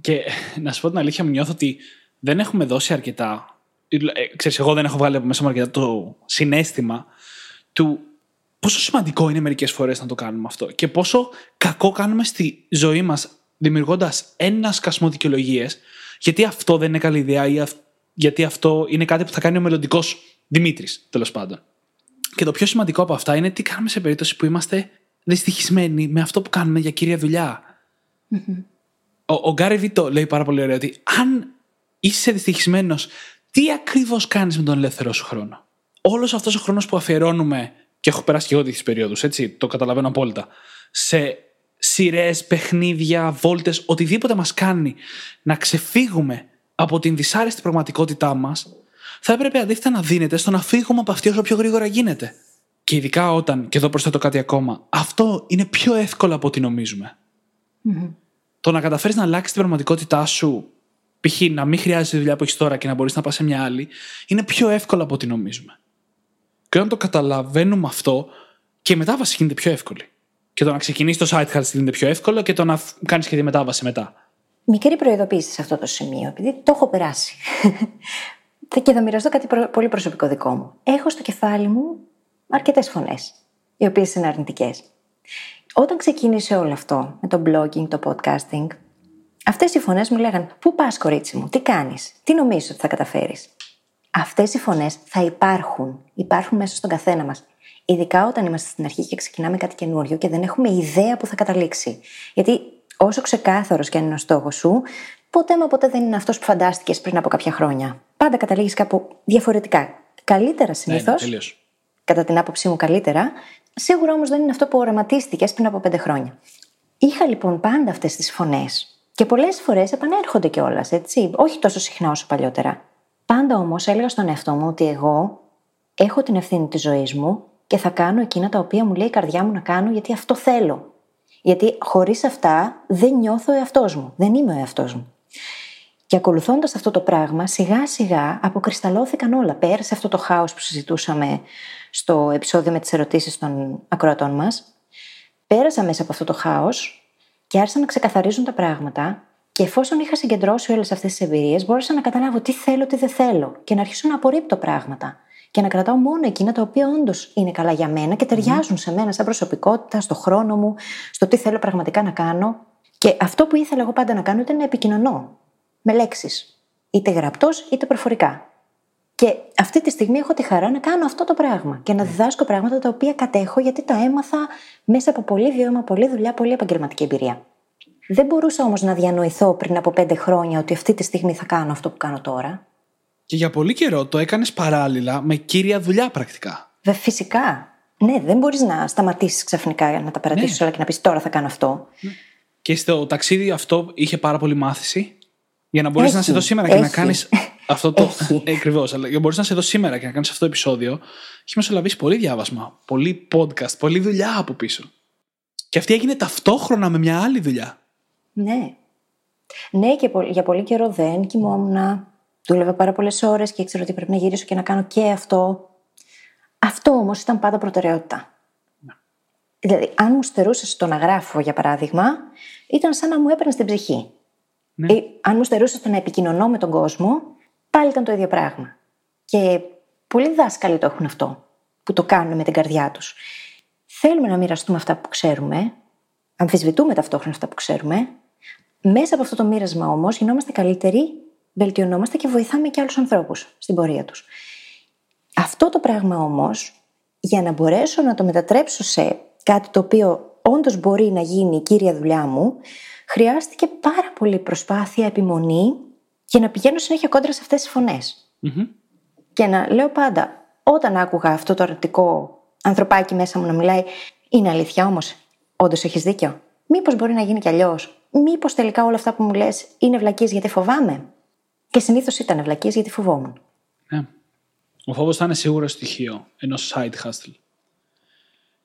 Και να σου πω την αλήθεια, μου νιώθω ότι δεν έχουμε δώσει αρκετά. Ε, ξέρεις, εγώ δεν έχω βγάλει από μέσα μου αρκετά το συνέστημα του πόσο σημαντικό είναι μερικές φορές να το κάνουμε αυτό και πόσο κακό κάνουμε στη ζωή μας δημιουργώντας ένα σκασμό δικαιολογίες γιατί αυτό δεν είναι καλή ιδέα ή αυ- γιατί αυτό είναι κάτι που θα κάνει ο μελλοντικός Δημήτρης, τέλος πάντων. Και το πιο σημαντικό από αυτά είναι τι κάνουμε σε περίπτωση που είμαστε δυστυχισμένοι με αυτό που κάνουμε για κύρια δουλειά. Ο, ο Γκάρι Βι το λέει πάρα πολύ ωραία ότι αν είσαι δυστυχισμένος, τι ακριβώς κάνεις με τον ελεύθερό σου χρόνο; Όλος αυτός ο χρόνος που αφιερώνουμε, και έχω περάσει και εγώ τέτοιες περιόδους, έτσι, το καταλαβαίνω απόλυτα, σε σειρές, παιχνίδια, βόλτες, οτιδήποτε μας κάνει να ξεφύγουμε από την δυσάρεστη πραγματικότητά μας, θα έπρεπε αντίθετα να δίνεται στο να φύγουμε από αυτή όσο πιο γρήγορα γίνεται. Και ειδικά όταν, και εδώ προσθέτω κάτι ακόμα, αυτό είναι πιο εύκολο από ό,τι νομίζουμε. Mm-hmm. Το να καταφέρεις να αλλάξεις την πραγματικότητά σου, π.χ. να μην χρειάζεται τη δουλειά που έχεις τώρα και να μπορείς να πας σε μια άλλη, είναι πιο εύκολο από ό,τι νομίζουμε. Και όταν το καταλαβαίνουμε αυτό, και η μετάβαση γίνεται πιο εύκολη. Και το να ξεκινήσεις το site hustle είναι πιο εύκολο και το να κάνεις και τη μετάβαση μετά. Μικρή προειδοποίηση σε αυτό το σημείο, επειδή το έχω περάσει. *laughs* και θα μοιραστώ κάτι πολύ προσωπικό δικό μου. Έχω στο κεφάλι μου αρκετές φωνές, οι οποίες είναι αρνητικές. Όταν ξεκίνησε όλο αυτό με το blogging, το podcasting, αυτές οι φωνές μου λέγανε Πού πας, κορίτσι μου, τι κάνεις, τι νομίζεις ότι θα καταφέρεις; Αυτές οι φωνές θα υπάρχουν. Υπάρχουν μέσα στον καθένα μας. Ειδικά όταν είμαστε στην αρχή και ξεκινάμε κάτι καινούριο και δεν έχουμε ιδέα που θα καταλήξει. Γιατί όσο ξεκάθαρος και αν είναι ο στόχος σου, ποτέ μα ποτέ δεν είναι αυτός που φαντάστηκες πριν από κάποια χρόνια. Πάντα καταλήγεις κάπου διαφορετικά. Καλύτερα συνήθω. Ναι, ναι, κατά την άποψή μου καλύτερα. Σίγουρα όμως δεν είναι αυτό που οραματίστηκες πριν από πέντε χρόνια. Είχα λοιπόν πάντα αυτές τις φωνές. Και πολλές φορές επανέρχονται κιόλας, έτσι. Όχι τόσο συχνά όσο παλιότερα. Πάντα όμως έλεγα στον εαυτό μου ότι εγώ έχω την ευθύνη της ζωής μου και θα κάνω εκείνα τα οποία μου λέει η καρδιά μου να κάνω γιατί αυτό θέλω. Γιατί χωρίς αυτά δεν νιώθω ο εαυτός μου. Δεν είμαι ο εαυτός μου. Και ακολουθώντας αυτό το πράγμα, σιγά σιγά αποκρισταλώθηκαν όλα. Πέρασε αυτό το χάος που συζητούσαμε στο επεισόδιο με τις ερωτήσεις των ακροατών μας. Πέρασα μέσα από αυτό το χάος και άρχισαν να ξεκαθαρίζουν τα πράγματα. Και εφόσον είχα συγκεντρώσει όλες αυτές τις εμπειρίες, μπόρεσα να καταλάβω τι θέλω, τι δεν θέλω και να αρχίσω να απορρίπτω πράγματα και να κρατάω μόνο εκείνα τα οποία όντως είναι καλά για μένα και ταιριάζουν σε μένα σαν προσωπικότητα, στο χρόνο μου, στο τι θέλω πραγματικά να κάνω. Και αυτό που ήθελα εγώ πάντα να κάνω ήταν να επικοινωνώ με λέξεις. Είτε γραπτός είτε προφορικά. Και αυτή τη στιγμή έχω τη χαρά να κάνω αυτό το πράγμα και να διδάσκω πράγματα τα οποία κατέχω γιατί τα έμαθα μέσα από πολύ βιώμα, πολλή δουλειά, πολύ επαγγελματική εμπειρία. Δεν μπορούσα όμως να διανοηθώ πριν από πέντε χρόνια ότι αυτή τη στιγμή θα κάνω αυτό που κάνω τώρα. Και για πολύ καιρό το έκανες παράλληλα με κύρια δουλειά πρακτικά. Βε, φυσικά. Ναι, δεν μπορείς να σταματήσεις ξαφνικά να τα παρατήσει ναι. όλα και να πεις τώρα θα κάνω αυτό. Ναι. Και στο ταξίδι αυτό είχε πάρα πολύ μάθηση. Για να μπορείς να σε εδώ σήμερα και να κάνεις αυτό το. *laughs* Ακριβώς. Αλλά για να μπορείς να σε εδώ σήμερα και να κάνεις αυτό το επεισόδιο, έχει μεσολαβήσει πολύ διάβασμα, πολύ podcast, πολλή δουλειά από πίσω. Και αυτή έγινε ταυτόχρονα με μια άλλη δουλειά. Ναι. Ναι, και για πολύ καιρό δεν κοιμόμουν. Δούλευα πάρα πολλές ώρες και ήξερα ότι πρέπει να γυρίσω και να κάνω και αυτό. Αυτό όμως ήταν πάντα προτεραιότητα. Ναι. Δηλαδή, αν μου στερούσες το να γράφω, για παράδειγμα, ήταν σαν να μου έπαιρνες την ψυχή. Ναι. Ή αν μου στερούσες το να επικοινωνώ με τον κόσμο, πάλι ήταν το ίδιο πράγμα. Και πολλοί δάσκαλοι το έχουν αυτό, που το κάνουν με την καρδιά τους. Θέλουμε να μοιραστούμε αυτά που ξέρουμε, αμφισβητούμε ταυτόχρονα αυτά που ξέρουμε. Μέσα από αυτό το μοίρασμα όμως γινόμαστε καλύτεροι βελτιωνόμαστε και βοηθάμε και άλλους ανθρώπους στην πορεία τους. Αυτό το πράγμα όμως, για να μπορέσω να το μετατρέψω σε κάτι το οποίο όντως μπορεί να γίνει η κύρια δουλειά μου, χρειάστηκε πάρα πολύ προσπάθεια, επιμονή και να πηγαίνω συνέχεια κόντρα σε αυτές τις φωνες Και να λέω πάντα, όταν άκουγα αυτό το αρνητικό ανθρωπάκι μέσα μου να μιλάει, είναι αλήθεια όμως, όντως έχεις δίκιο. Μήπως μπορεί να γίνει κι αλλιώς. Μήπως τελικά όλα αυτά που μου λες είναι βλακίες γιατί φοβάμαι. Και συνήθως ήταν ευλακίε γιατί φοβόμουν. Ναι. Ο φόβος θα είναι σίγουρο στοιχείο ενός side hustle.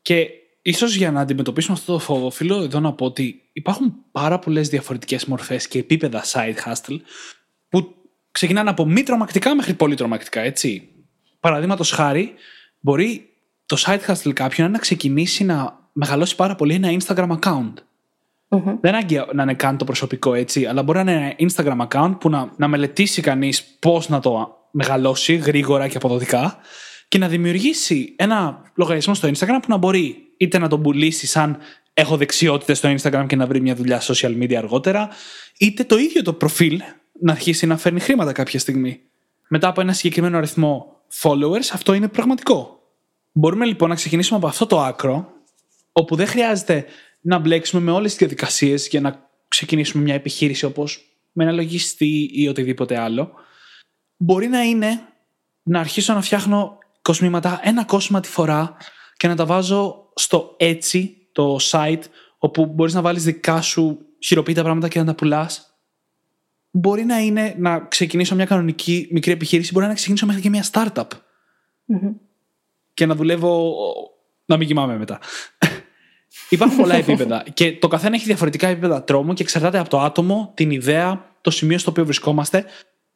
Και ίσως για να αντιμετωπίσουμε αυτό το φόβο, οφείλω εδώ να πω ότι υπάρχουν πάρα πολλές διαφορετικές μορφές και επίπεδα side hustle που ξεκινάνε από μη τρομακτικά μέχρι πολύ τρομακτικά, έτσι. Παραδείγματος χάρη, μπορεί το side hustle κάποιον να ξεκινήσει να μεγαλώσει πάρα πολύ ένα Instagram account. Mm-hmm. Δεν άγκη να είναι καν το προσωπικό έτσι, αλλά μπορεί να είναι ένα Instagram account που να, να μελετήσει κανείς πώς να το μεγαλώσει γρήγορα και αποδοτικά και να δημιουργήσει ένα λογαριασμό στο Instagram που να μπορεί είτε να τον πουλήσει σαν έχω δεξιότητες στο Instagram και να βρει μια δουλειά social media αργότερα, είτε το ίδιο το προφίλ να αρχίσει να φέρνει χρήματα κάποια στιγμή. Μετά από ένα συγκεκριμένο αριθμό followers, αυτό είναι πραγματικό. Μπορούμε λοιπόν να ξεκινήσουμε από αυτό το άκρο, όπου δεν χρειάζεται να μπλέξουμε με όλες τις διαδικασίες για να ξεκινήσουμε μια επιχείρηση όπως με ένα λογιστή ή οτιδήποτε άλλο. Μπορεί να είναι να αρχίσω να φτιάχνω κοσμήματα ένα κόσμημα τη φορά και να τα βάζω στο έτσι το site όπου μπορείς να βάλεις δικά σου χειροποίητα πράγματα και να τα πουλάς. Μπορεί να είναι να ξεκινήσω μια κανονική μικρή επιχείρηση, μπορεί να ξεκινήσω μέχρι και μια startup. Και να δουλεύω. να μην κοιμάμαι μετά. Υπάρχουν πολλά επίπεδα. Και το καθένα έχει διαφορετικά επίπεδα τρόμου και εξαρτάται από το άτομο, την ιδέα, το σημείο στο οποίο βρισκόμαστε.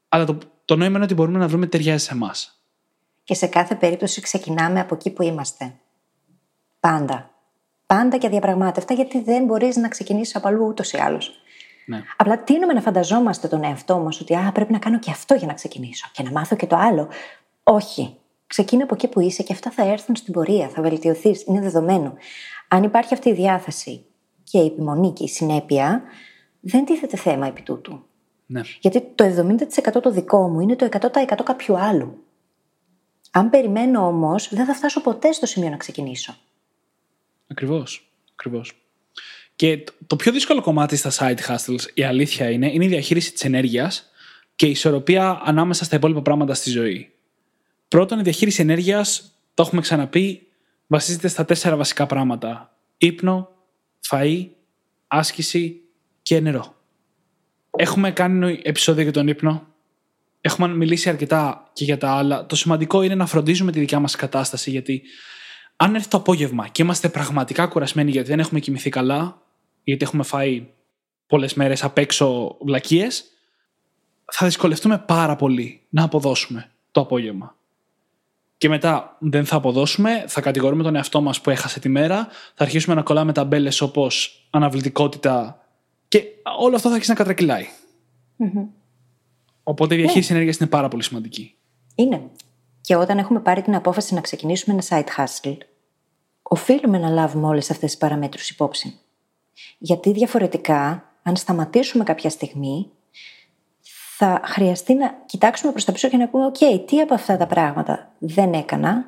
Αλλά το, το νόημα είναι ότι μπορούμε να βρούμε ταιριάζει σε εμάς. Και σε κάθε περίπτωση ξεκινάμε από εκεί που είμαστε. Πάντα. Πάντα και διαπραγμάτευτα, γιατί δεν μπορείς να ξεκινήσεις από αλλού ούτως ή άλλως. Ναι. Απλά τίνουμε να φανταζόμαστε τον εαυτό μας ότι α, πρέπει να κάνω και αυτό για να ξεκινήσω και να μάθω και το άλλο. Όχι. Ξεκίνα από εκεί που είσαι και αυτά θα έρθουν στην πορεία, θα βελτιωθείς, είναι δεδομένο. Αν υπάρχει αυτή η διάθεση και η επιμονή και η συνέπεια, δεν τίθεται θέμα επί τούτου. Ναι. Γιατί το 70% το δικό μου είναι το 100% κάποιου άλλου. Αν περιμένω όμως, δεν θα φτάσω ποτέ στο σημείο να ξεκινήσω. Ακριβώς. Ακριβώς. Και το πιο δύσκολο κομμάτι στα side hustles, η αλήθεια είναι, είναι η διαχείριση της ενέργειας και η ισορροπία ανάμεσα στα υπόλοιπα πράγματα στη ζωή. Πρώτον, η διαχείριση ενέργειας, το έχουμε ξαναπεί, βασίζεται στα τέσσερα βασικά πράγματα. Ήπνο, φαΐ, άσκηση και νερό. Έχουμε κάνει επεισόδιο για τον ύπνο. Έχουμε μιλήσει αρκετά και για τα άλλα. Το σημαντικό είναι να φροντίζουμε τη δικιά μας κατάσταση, γιατί αν έρθει το απόγευμα και είμαστε πραγματικά κουρασμένοι γιατί δεν έχουμε κοιμηθεί καλά, γιατί έχουμε φάει πολλές μέρες απ' έξω βλακίες, θα δυσκολευτούμε πάρα πολύ να αποδώσουμε το απόγευμα. Και μετά δεν θα αποδώσουμε, θα κατηγορούμε τον εαυτό μας που έχασε τη μέρα, θα αρχίσουμε να κολλάμε ταμπέλες όπως αναβλητικότητα και όλο αυτό θα αρχίσει να κατρακυλάει. Οπότε η διαχείριση ενέργειας είναι πάρα πολύ σημαντική. Είναι. Και όταν έχουμε πάρει την απόφαση να ξεκινήσουμε ένα side hustle, οφείλουμε να λάβουμε όλες αυτές τις παραμέτρους υπόψη. Γιατί διαφορετικά, αν σταματήσουμε κάποια στιγμή, θα χρειαστεί να κοιτάξουμε προς τα πίσω και να πούμε «ΟΚ, τι από αυτά τα πράγματα δεν έκανα».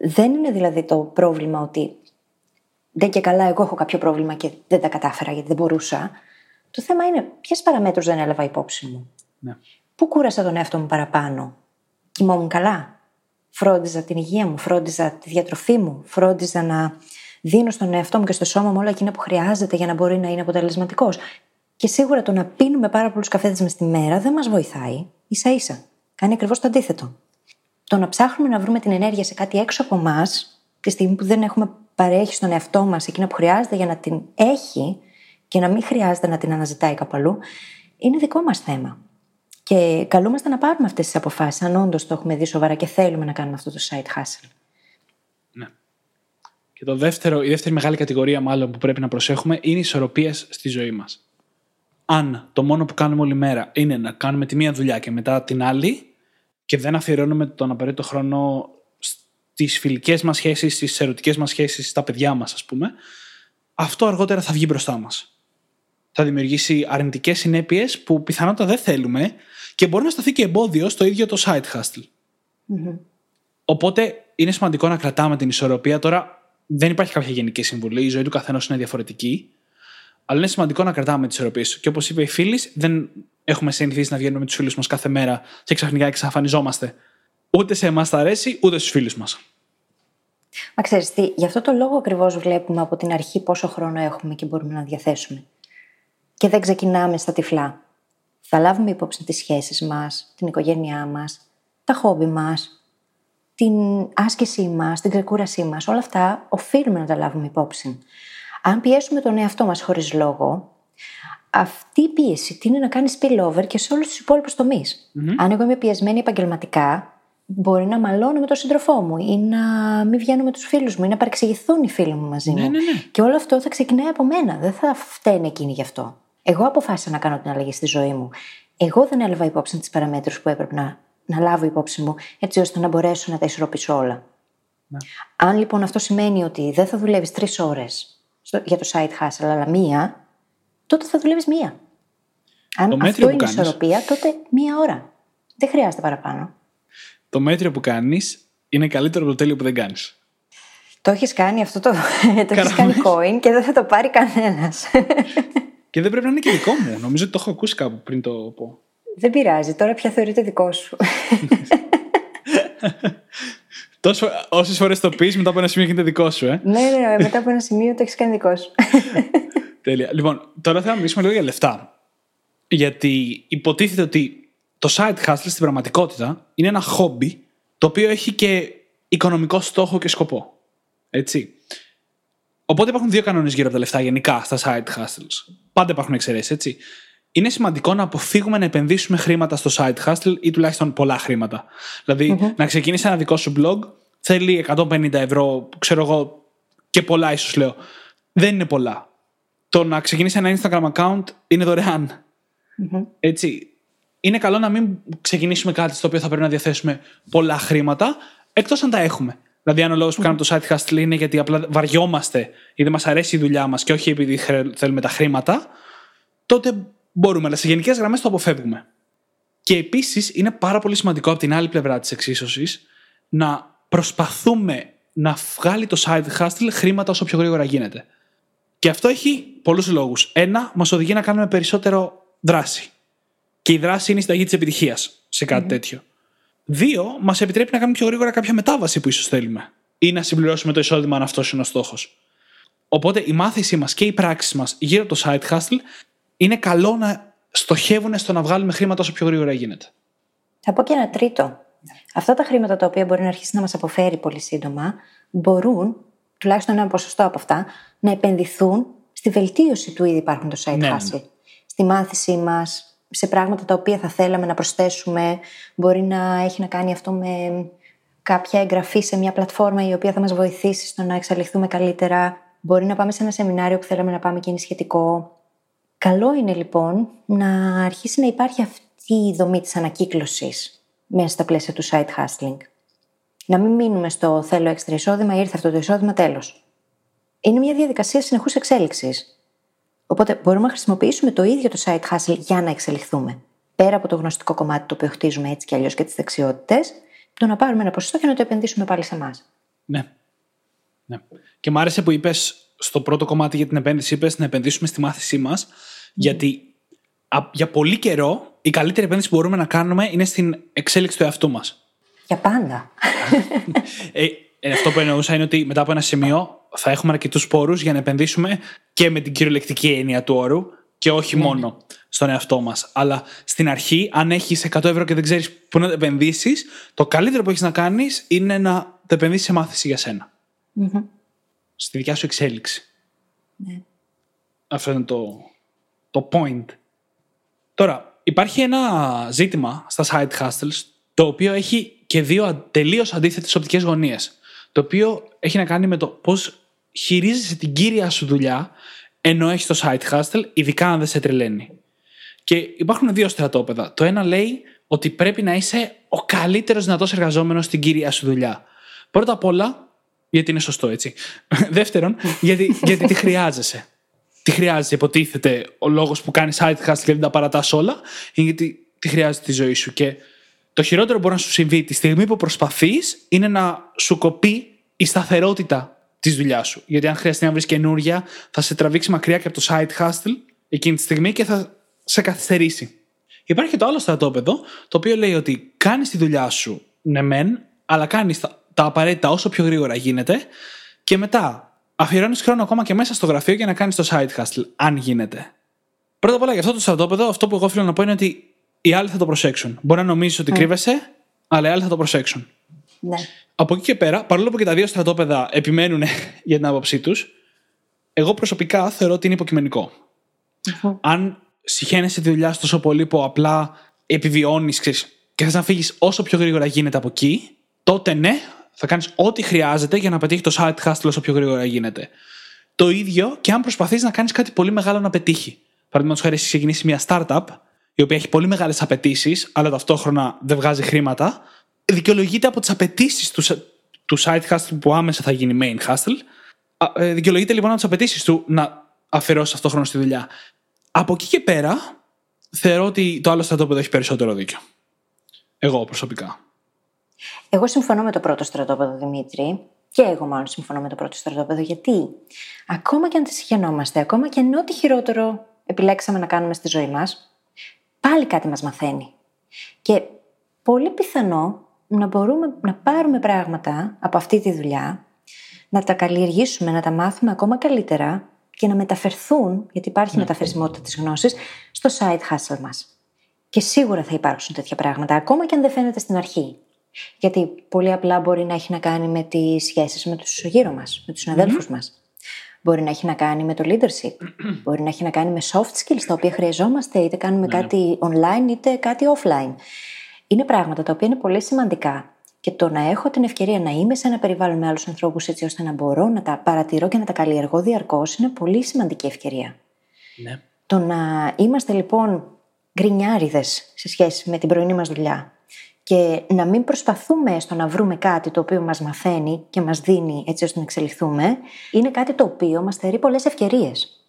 Δεν είναι δηλαδή το πρόβλημα ότι δεν και καλά εγώ έχω κάποιο πρόβλημα και δεν τα κατάφερα γιατί δεν μπορούσα. Το θέμα είναι ποιες παραμέτρους δεν έλαβα υπόψη μου. Ναι. Πού κούρασα τον εαυτό μου παραπάνω. Κοιμόμουν καλά. Φρόντιζα την υγεία μου, φρόντιζα τη διατροφή μου, φρόντιζα να δίνω στον εαυτό μου και στο σώμα μου όλα εκείνα που χρειάζεται για να μπορεί να είναι αποτελεσματικός. Και σίγουρα το να πίνουμε πάρα πολλούς καφέδες μες στη μέρα δεν μας βοηθάει. σα ίσα. Κάνει ακριβώς το αντίθετο. Το να ψάχνουμε να βρούμε την ενέργεια σε κάτι έξω από εμάς, τη στιγμή που δεν έχουμε παρέχει στον εαυτό μας εκείνα που χρειάζεται για να την έχει και να μην χρειάζεται να την αναζητάει κάπου αλλού, είναι δικό μας θέμα. Και καλούμαστε να πάρουμε αυτές τις αποφάσεις, αν όντως το έχουμε δει σοβαρά και θέλουμε να κάνουμε αυτό το side hustle. Ναι. Και το δεύτερο, η δεύτερη μεγάλη κατηγορία, μάλλον που πρέπει να προσέχουμε, είναι οι ισορροπίε στη ζωή μας. Αν το μόνο που κάνουμε όλη μέρα είναι να κάνουμε τη μία δουλειά και μετά την άλλη, και δεν αφιερώνουμε τον απαραίτητο χρόνο στις φιλικές μας σχέσεις, στις ερωτικές μας σχέσεις, στα παιδιά μας, ας πούμε, αυτό αργότερα θα βγει μπροστά μας. Θα δημιουργήσει αρνητικές συνέπειες που πιθανότατα δεν θέλουμε και μπορεί να σταθεί και εμπόδιο στο ίδιο το side hustle. Οπότε είναι σημαντικό να κρατάμε την ισορροπία. Τώρα δεν υπάρχει κάποια γενική συμβουλή, η ζωή του καθενός είναι διαφορετική. Αλλά είναι σημαντικό να κρατάμε τις ισορροπίε. Και όπως είπε η φίλης, δεν έχουμε συνηθίσει να βγαίνουμε με τους φίλους μας κάθε μέρα και ξαφνικά εξαφανιζόμαστε. Ούτε σε εμάς θα αρέσει, ούτε στους φίλους μας. Μα ξέρεις τι, γι' αυτό το λόγο ακριβώς βλέπουμε από την αρχή πόσο χρόνο έχουμε και μπορούμε να διαθέσουμε. Και δεν ξεκινάμε στα τυφλά. Θα λάβουμε υπόψη τις σχέσεις μας, την οικογένειά μας, τα χόμπι μας, την άσκησή μας, την ξεκούρασή μας. Όλα αυτά οφείλουμε να τα λάβουμε υπόψη. Αν πιέσουμε τον εαυτό μας χωρίς λόγο, αυτή η πίεση τίνει να κάνει spillover και σε όλους τους υπόλοιπους Αν εγώ είμαι πιεσμένη επαγγελματικά, μπορεί να μαλώνω με τον σύντροφό μου ή να μην βγαίνω με τους φίλους μου ή να παρεξηγηθούν οι φίλοι μου μαζί μου. Ναι, ναι, ναι. Και όλο αυτό θα ξεκινάει από μένα. Δεν θα φταίνει εκείνη γι' αυτό. Εγώ αποφάσισα να κάνω την αλλαγή στη ζωή μου. Εγώ δεν έλαβα υπόψη τις παραμέτρους που έπρεπε να, να λάβω υπόψη μου, έτσι ώστε να μπορέσω να τα ισορροπήσω όλα. Ναι. Αν λοιπόν αυτό σημαίνει ότι δεν θα δουλεύεις τρεις ώρες για το side hustle, αλλά μία, τότε θα δουλεύεις μία. Αν αυτό είναι κάνεις... ισορροπία, τότε μία ώρα. Δεν χρειάζεται παραπάνω. Το μέτριο που κάνεις είναι καλύτερο από το τέλειο που δεν κάνεις. Το έχεις κάνει αυτό το. *laughs* το έχεις κάνει coin και δεν θα το πάρει κανένας. *laughs* και δεν πρέπει να είναι και δικό μου. *laughs* Νομίζω ότι το έχω ακούσει κάπου πριν το πω. Δεν πειράζει. Τώρα πια θεωρείται δικό σου. Όσες φορές το πεις, μετά από ένα σημείο γίνεται δικό σου, ε. ναι, ναι, ναι, μετά από ένα σημείο το έχεις κάνει δικό σου. *laughs* Τέλεια. Λοιπόν, τώρα θέλω να μιλήσουμε λίγο για λεφτά. Γιατί υποτίθεται ότι το side hustle στην πραγματικότητα είναι ένα χόμπι το οποίο έχει και οικονομικό στόχο και σκοπό. Έτσι. Οπότε υπάρχουν δύο κανόνες γύρω από τα λεφτά γενικά στα side hustles. Πάντα υπάρχουν εξαιρέσεις, έτσι. Είναι σημαντικό να αποφύγουμε να επενδύσουμε χρήματα στο side hustle ή τουλάχιστον πολλά χρήματα. Δηλαδή, να ξεκινήσει ένα δικό σου blog, θέλει 150 ευρώ, ξέρω εγώ, και πολλά ίσως λέω. Δεν είναι πολλά. Το να ξεκινήσει ένα Instagram account είναι δωρεάν. Έτσι. Είναι καλό να μην ξεκινήσουμε κάτι στο οποίο θα πρέπει να διαθέσουμε πολλά χρήματα, εκτός αν τα έχουμε. Δηλαδή, αν ο λόγος που κάνουμε το site hustle είναι γιατί απλά βαριόμαστε ή δεν μας αρέσει η δουλειά μας και όχι επειδή θέλουμε τα χρήματα, τότε μπορούμε. Αλλά σε γενικές γραμμές το αποφεύγουμε. Και επίσης είναι πάρα πολύ σημαντικό από την άλλη πλευρά της εξίσωσης να προσπαθούμε να βγάλει το side hustle χρήματα όσο πιο γρήγορα γίνεται. Και αυτό έχει πολλούς λόγους. Ένα, μας οδηγεί να κάνουμε περισσότερο δράση. Και η δράση είναι η συνταγή της επιτυχίας σε κάτι τέτοιο. Δύο, μας επιτρέπει να κάνουμε πιο γρήγορα κάποια μετάβαση που ίσως θέλουμε. Ή να συμπληρώσουμε το εισόδημα αν αυτός είναι ο στόχος. Οπότε η μάθησή μας και οι πράξεις μας γύρω από το side hustle είναι καλό να στοχεύουν στο να βγάλουμε χρήματα όσο πιο γρήγορα γίνεται. Θα πω και ένα τρίτο. Αυτά τα χρήματα τα οποία μπορεί να αρχίσει να μας αποφέρει πολύ σύντομα, μπορούν, τουλάχιστον ένα ποσοστό από αυτά, να επενδυθούν στη βελτίωση του ήδη υπάρχοντος side ναι, ναι. hustle. Στη μάθησή μας, σε πράγματα τα οποία θα θέλαμε να προσθέσουμε. Μπορεί να έχει να κάνει αυτό με κάποια εγγραφή σε μια πλατφόρμα η οποία θα μας βοηθήσει στο να εξαλειφθούμε καλύτερα. Μπορεί να πάμε σε ένα σεμινάριο που θέλαμε να πάμε και είναι σχετικό. Καλό είναι λοιπόν να αρχίσει να υπάρχει αυτή η δομή της ανακύκλωσης μέσα στα πλαίσια του site hustling. Να μην μείνουμε στο θέλω έξτρα εισόδημα, ήρθε αυτό το εισόδημα, τέλος. Είναι μια διαδικασία συνεχούς εξέλιξης. Οπότε μπορούμε να χρησιμοποιήσουμε το ίδιο το site hustle για να εξελιχθούμε. Πέρα από το γνωστικό κομμάτι το οποίο χτίζουμε έτσι κι αλλιώς και τις δεξιότητες, το να πάρουμε ένα ποσοστό και να το επενδύσουμε πάλι σε εμάς. Ναι. ναι. Και μου άρεσε που είπες στο πρώτο κομμάτι για την επένδυση, είπες να επενδύσουμε στη μάθησή μας, γιατί για πολύ καιρό η καλύτερη επένδυση που μπορούμε να κάνουμε είναι στην εξέλιξη του εαυτού μας. Για πάντα. ε, ε, αυτό που εννοούσα είναι ότι μετά από ένα σημείο θα έχουμε αρκετούς πόρου για να επενδύσουμε και με την κυριολεκτική έννοια του όρου και όχι ναι. μόνο στον εαυτό μας. Αλλά στην αρχή, αν έχεις 100 ευρώ και δεν ξέρεις πού να τα επενδύσεις, το καλύτερο που έχεις να κάνεις είναι να τα επενδύσεις σε μάθηση για σένα. Mm-hmm. Στη δικιά σου εξέλιξη. Ναι. Αυτό είναι το, το point. Τώρα, υπάρχει ένα ζήτημα στα side hustles το οποίο έχει και δύο τελείως αντίθετες οπτικές γωνίες. Το οποίο έχει να κάνει με το πώς χειρίζεσαι την κύρια σου δουλειά ενώ έχεις το side hustle, ειδικά αν δεν σε τρελαίνει. Και υπάρχουν δύο στρατόπεδα. Το ένα λέει ότι πρέπει να είσαι ο καλύτερος δυνατός εργαζόμενος στην κύρια σου δουλειά. Πρώτα απ' όλα, γιατί είναι σωστό έτσι. *laughs* Δεύτερον, γιατί, γιατί τη χρειάζεσαι. Τι χρειάζεσαι, υποτίθεται, ο λόγος που κάνεις side hustle και δεν τα παρατάς όλα, είναι γιατί τη χρειάζεται τη ζωή σου. Και το χειρότερο που μπορεί να σου συμβεί τη στιγμή που προσπαθείς είναι να σου κοπεί η σταθερότητα της δουλειάς σου. Γιατί αν χρειαστεί να βρεις καινούρια, θα σε τραβήξει μακριά και από το side hustle εκείνη τη στιγμή και θα σε καθυστερήσει. Υπάρχει και το άλλο στρατόπεδο, το οποίο λέει ότι κάνεις τη δουλειά σου, ναι, μεν, αλλά κάνεις τα, τα απαραίτητα όσο πιο γρήγορα γίνεται και μετά αφιερώνεις χρόνο ακόμα και μέσα στο γραφείο για να κάνεις το side hustle, αν γίνεται. Πρώτα απ' όλα για αυτό το στρατόπεδο, αυτό που εγώ θέλω να πω είναι ότι οι άλλοι θα το προσέξουν. Μπορεί να νομίζεις ότι mm. κρύβεσαι, αλλά οι άλλοι θα το προσέξουν. Ναι. Από εκεί και πέρα, παρόλο που και τα δύο στρατόπεδα επιμένουν *laughs* για την άποψή τους, εγώ προσωπικά θεωρώ ότι είναι υποκειμενικό. Αν συχαίνεσαι τη δουλειά σου τόσο πολύ που απλά επιβιώνεις και θες να φύγεις όσο πιο γρήγορα γίνεται από εκεί, τότε ναι, θα κάνεις ό,τι χρειάζεται για να πετύχει το side hustle όσο πιο γρήγορα γίνεται. Το ίδιο και αν προσπαθείς να κάνεις κάτι πολύ μεγάλο να πετύχει. Παραδείγματος χάρη, έχεις ξεκινήσει μια startup, η οποία έχει πολύ μεγάλες απαιτήσεις, αλλά ταυτόχρονα δεν βγάζει χρήματα, δικαιολογείται από τις απαιτήσεις του, του side hustle που άμεσα θα γίνει main hustle. Ε, δικαιολογείται λοιπόν από τις απαιτήσεις του να αφαιρώσει αυτό χρόνο στη δουλειά. Από εκεί και πέρα, θεωρώ ότι το άλλο στρατόπεδο έχει περισσότερο δίκιο. Εγώ προσωπικά. Εγώ συμφωνώ με το πρώτο στρατόπεδο, Δημήτρη. Και εγώ μάλλον συμφωνώ με το πρώτο στρατόπεδο. Γιατί ακόμα και αν τη συγχαινόμαστε, ακόμα και αν ό,τι χειρότερο επιλέξαμε να κάνουμε στη ζωή μας, πάλι κάτι μας μαθαίνει. Και πολύ πιθανό να μπορούμε να πάρουμε πράγματα από αυτή τη δουλειά, να τα καλλιεργήσουμε, να τα μάθουμε ακόμα καλύτερα και να μεταφερθούν, γιατί υπάρχει μεταφερσιμότητα της γνώσης, στο side hustle μας. Και σίγουρα θα υπάρξουν τέτοια πράγματα, ακόμα και αν δεν φαίνεται στην αρχή. Γιατί πολύ απλά μπορεί να έχει να κάνει με τις σχέσεις με τους γύρω μας, με τους συναδέλφους μας. Μπορεί να έχει να κάνει με το leadership. Μπορεί να έχει να κάνει με soft skills τα οποία χρειαζόμαστε, είτε κάνουμε κάτι online είτε κάτι offline. Είναι πράγματα τα οποία είναι πολύ σημαντικά. Και το να έχω την ευκαιρία να είμαι σε ένα περιβάλλον με άλλους ανθρώπους έτσι ώστε να μπορώ να τα παρατηρώ και να τα καλλιεργώ διαρκώς είναι πολύ σημαντική ευκαιρία. Ναι. Το να είμαστε λοιπόν γκρινιάριδες σε σχέση με την πρωινή μας δουλειά και να μην προσπαθούμε στο να βρούμε κάτι το οποίο μας μαθαίνει και μας δίνει έτσι ώστε να εξελιχθούμε, είναι κάτι το οποίο μας θερεί πολλές ευκαιρίες.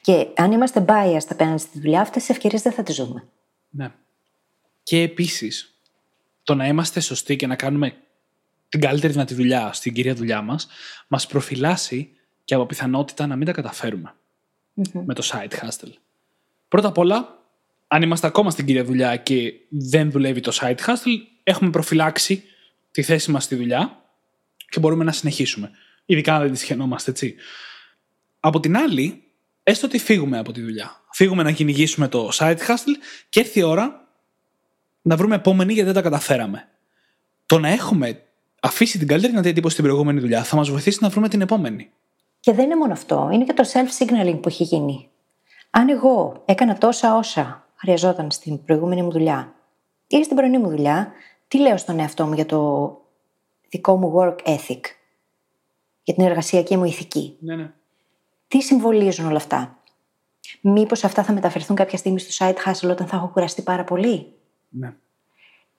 Και αν είμαστε biased απέναντι στη δουλειά, αυτές τις ευκαιρίες δεν θα τις ζούμε. Ναι. Και επίσης, το να είμαστε σωστοί και να κάνουμε την καλύτερη δυνατή δουλειά στην κυρία δουλειά μας, μας προφυλάσσει και από πιθανότητα να μην τα καταφέρουμε με το side hustle. Πρώτα απ' όλα, αν είμαστε ακόμα στην κυρία δουλειά και δεν δουλεύει το side hustle, έχουμε προφυλάξει τη θέση μας στη δουλειά και μπορούμε να συνεχίσουμε. Ειδικά αν δεν τη σχαινόμαστε, έτσι. Από την άλλη, έστω ότι φύγουμε από τη δουλειά. Φύγουμε να κυνηγήσουμε το side hustle και έρθει η ώρα να βρούμε επόμενη γιατί δεν τα καταφέραμε. Το να έχουμε αφήσει την καλύτερη δυνατή εντύπωση στην προηγούμενη δουλειά θα μας βοηθήσει να βρούμε την επόμενη. Και δεν είναι μόνο αυτό, είναι και το self-signaling που έχει γίνει. Αν εγώ έκανα τόσα όσα χρειαζόταν στην προηγούμενη μου δουλειά ή στην πρωινή μου δουλειά, τι λέω στον εαυτό μου για το δικό μου work ethic, για την εργασιακή μου ηθική. Ναι, ναι. Τι συμβολίζουν όλα αυτά; Μήπως αυτά θα μεταφερθούν κάποια στιγμή στο side hustle όταν θα έχω κουραστεί πάρα πολύ; ναι.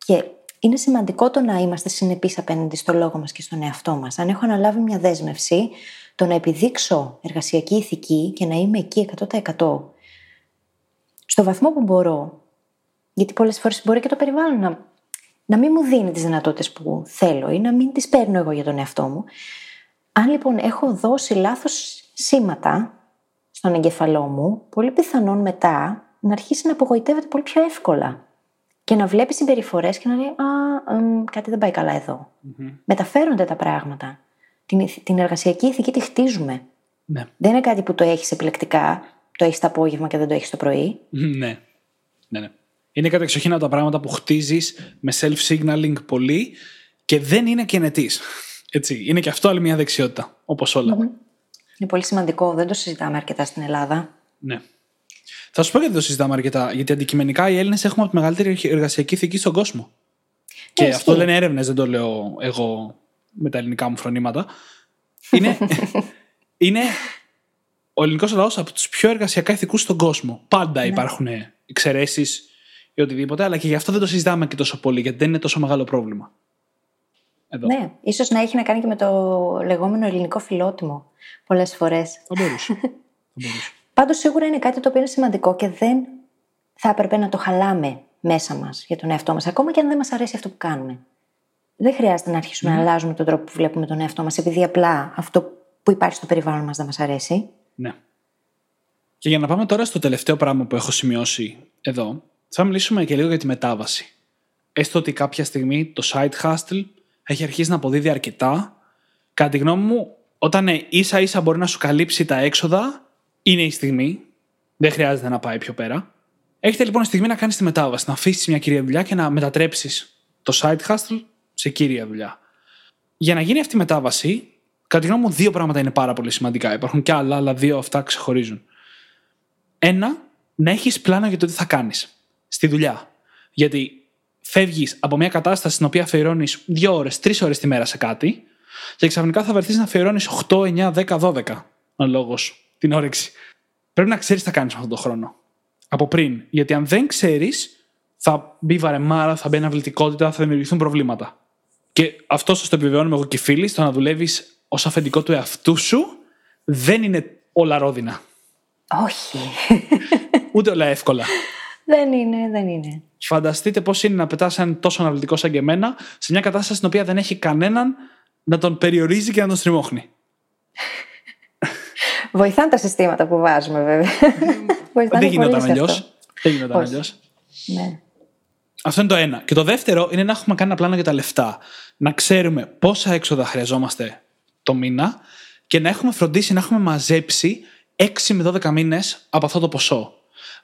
Και είναι σημαντικό το να είμαστε συνεπείς απέναντι στο λόγο μας και στον εαυτό μας. Αν έχω αναλάβει μια δέσμευση, το να επιδείξω εργασιακή ηθική και να είμαι εκεί 100% στο βαθμό που μπορώ, γιατί πολλές φορές μπορεί και το περιβάλλον να, να μην μου δίνει τις δυνατότητες που θέλω ή να μην τις παίρνω εγώ για τον εαυτό μου. Αν λοιπόν έχω δώσει λάθος σήματα στον εγκεφαλό μου, πολύ πιθανόν μετά να αρχίσει να απογοητεύεται πολύ πιο εύκολα και να βλέπει συμπεριφορές και να λέει Α, εμ, κάτι δεν πάει καλά εδώ. Μεταφέρονται τα πράγματα. Την, ηθ- την εργασιακή ηθική τη χτίζουμε. Ναι. Δεν είναι κάτι που το έχεις επιλεκτικά, το έχεις το απόγευμα και δεν το έχεις το πρωί. Ναι. ναι, ναι. Είναι κατεξοχήν από τα πράγματα που χτίζεις με self-signaling πολύ και δεν είναι κενετή. Έτσι. Είναι και αυτό άλλη μια δεξιότητα. Όπως όλα. Είναι πολύ σημαντικό, δεν το συζητάμε αρκετά στην Ελλάδα. Ναι. Θα σου πω γιατί το συζητάμε αρκετά. Γιατί αντικειμενικά οι Έλληνες έχουμε από τη μεγαλύτερη εργασιακή ηθική στον κόσμο. Και ισχύει. αυτό λένε έρευνες, δεν το λέω εγώ με τα ελληνικά μου φρονήματα. Είναι, *laughs* είναι ο ελληνικός λαός από τους πιο εργασιακά ηθικούς στον κόσμο. Πάντα υπάρχουν εξαιρέσεις ή οτιδήποτε, αλλά και γι' αυτό δεν το συζητάμε και τόσο πολύ, γιατί δεν είναι τόσο μεγάλο πρόβλημα. Εδώ. Ναι, ίσως να έχει να κάνει και με το λεγόμενο ελληνικό φιλότιμο πολλές φορές. Θα μπορούσε. *laughs* θα μπορούσε. Πάντως σίγουρα είναι κάτι το οποίο είναι σημαντικό και δεν θα έπρεπε να το χαλάμε μέσα μας για τον εαυτό μας, ακόμα και αν δεν μας αρέσει αυτό που κάνουμε. Δεν χρειάζεται να αρχίσουμε να αλλάζουμε τον τρόπο που βλέπουμε τον εαυτό μας, επειδή απλά αυτό που υπάρχει στο περιβάλλον μας δεν μας αρέσει. Ναι. Και για να πάμε τώρα στο τελευταίο πράγμα που έχω σημειώσει εδώ, θα μιλήσουμε και λίγο για τη μετάβαση. Έστω ότι κάποια στιγμή το side hustle έχει αρχίσει να αποδίδει αρκετά. Κατά τη γνώμη μου, όταν ίσα ίσα μπορεί να σου καλύψει τα έξοδα, είναι η στιγμή. Δεν χρειάζεται να πάει πιο πέρα. Έχετε λοιπόν στιγμή να κάνεις τη μετάβαση, να αφήσεις μια κυρία δουλειά και να μετατρέψεις το side hustle σε κύρια δουλειά. Για να γίνει αυτή η μετάβαση, κατά τη γνώμη μου, δύο πράγματα είναι πάρα πολύ σημαντικά. Υπάρχουν και άλλα, αλλά δύο αυτά ξεχωρίζουν. Ένα, να έχεις πλάνο για το τι θα κάνεις στη δουλειά. Γιατί φεύγεις από μια κατάσταση στην οποία αφιερώνεις δύο ώρες, τρεις ώρες τη μέρα σε κάτι, και ξαφνικά θα βρεθείς να αφιερώνεις 8, 9, 10, 12 αναλόγω την όρεξη. Πρέπει να ξέρεις τι θα κάνεις με αυτόν τον χρόνο. Από πριν. Γιατί αν δεν ξέρεις, θα μπει βαρεμάρα, θα μπει αναβλητικότητα, θα δημιουργηθούν προβλήματα. Και αυτό σας το επιβεβαιώνουμε εγώ και οι φίλοι, στο να δουλεύεις ως αφεντικό του εαυτού σου δεν είναι όλα ρόδινα. Όχι. Ούτε όλα εύκολα. δεν είναι, δεν είναι. Φανταστείτε πώς είναι να πετάς έναν τόσο αναβλητικό σαν και εμένα σε μια κατάσταση στην οποία δεν έχει κανέναν να τον περιορίζει και να τον στριμώχνει. Βοηθάνε τα συστήματα που βάζουμε, βέβαια. Βοηθάνε δεν πολύ γινόταν σε αλλιώς. αυτό. Δεν γινόταν Όχι. αλλιώς. Ναι. Αυτό είναι το ένα. Και το δεύτερο είναι να έχουμε κάνει ένα πλάνο για τα λεφτά. Να ξέρουμε πόσα έξοδα χρειαζόμαστε το μήνα και να έχουμε φροντίσει να έχουμε μαζέψει 6 με 12 μήνες από αυτό το ποσό.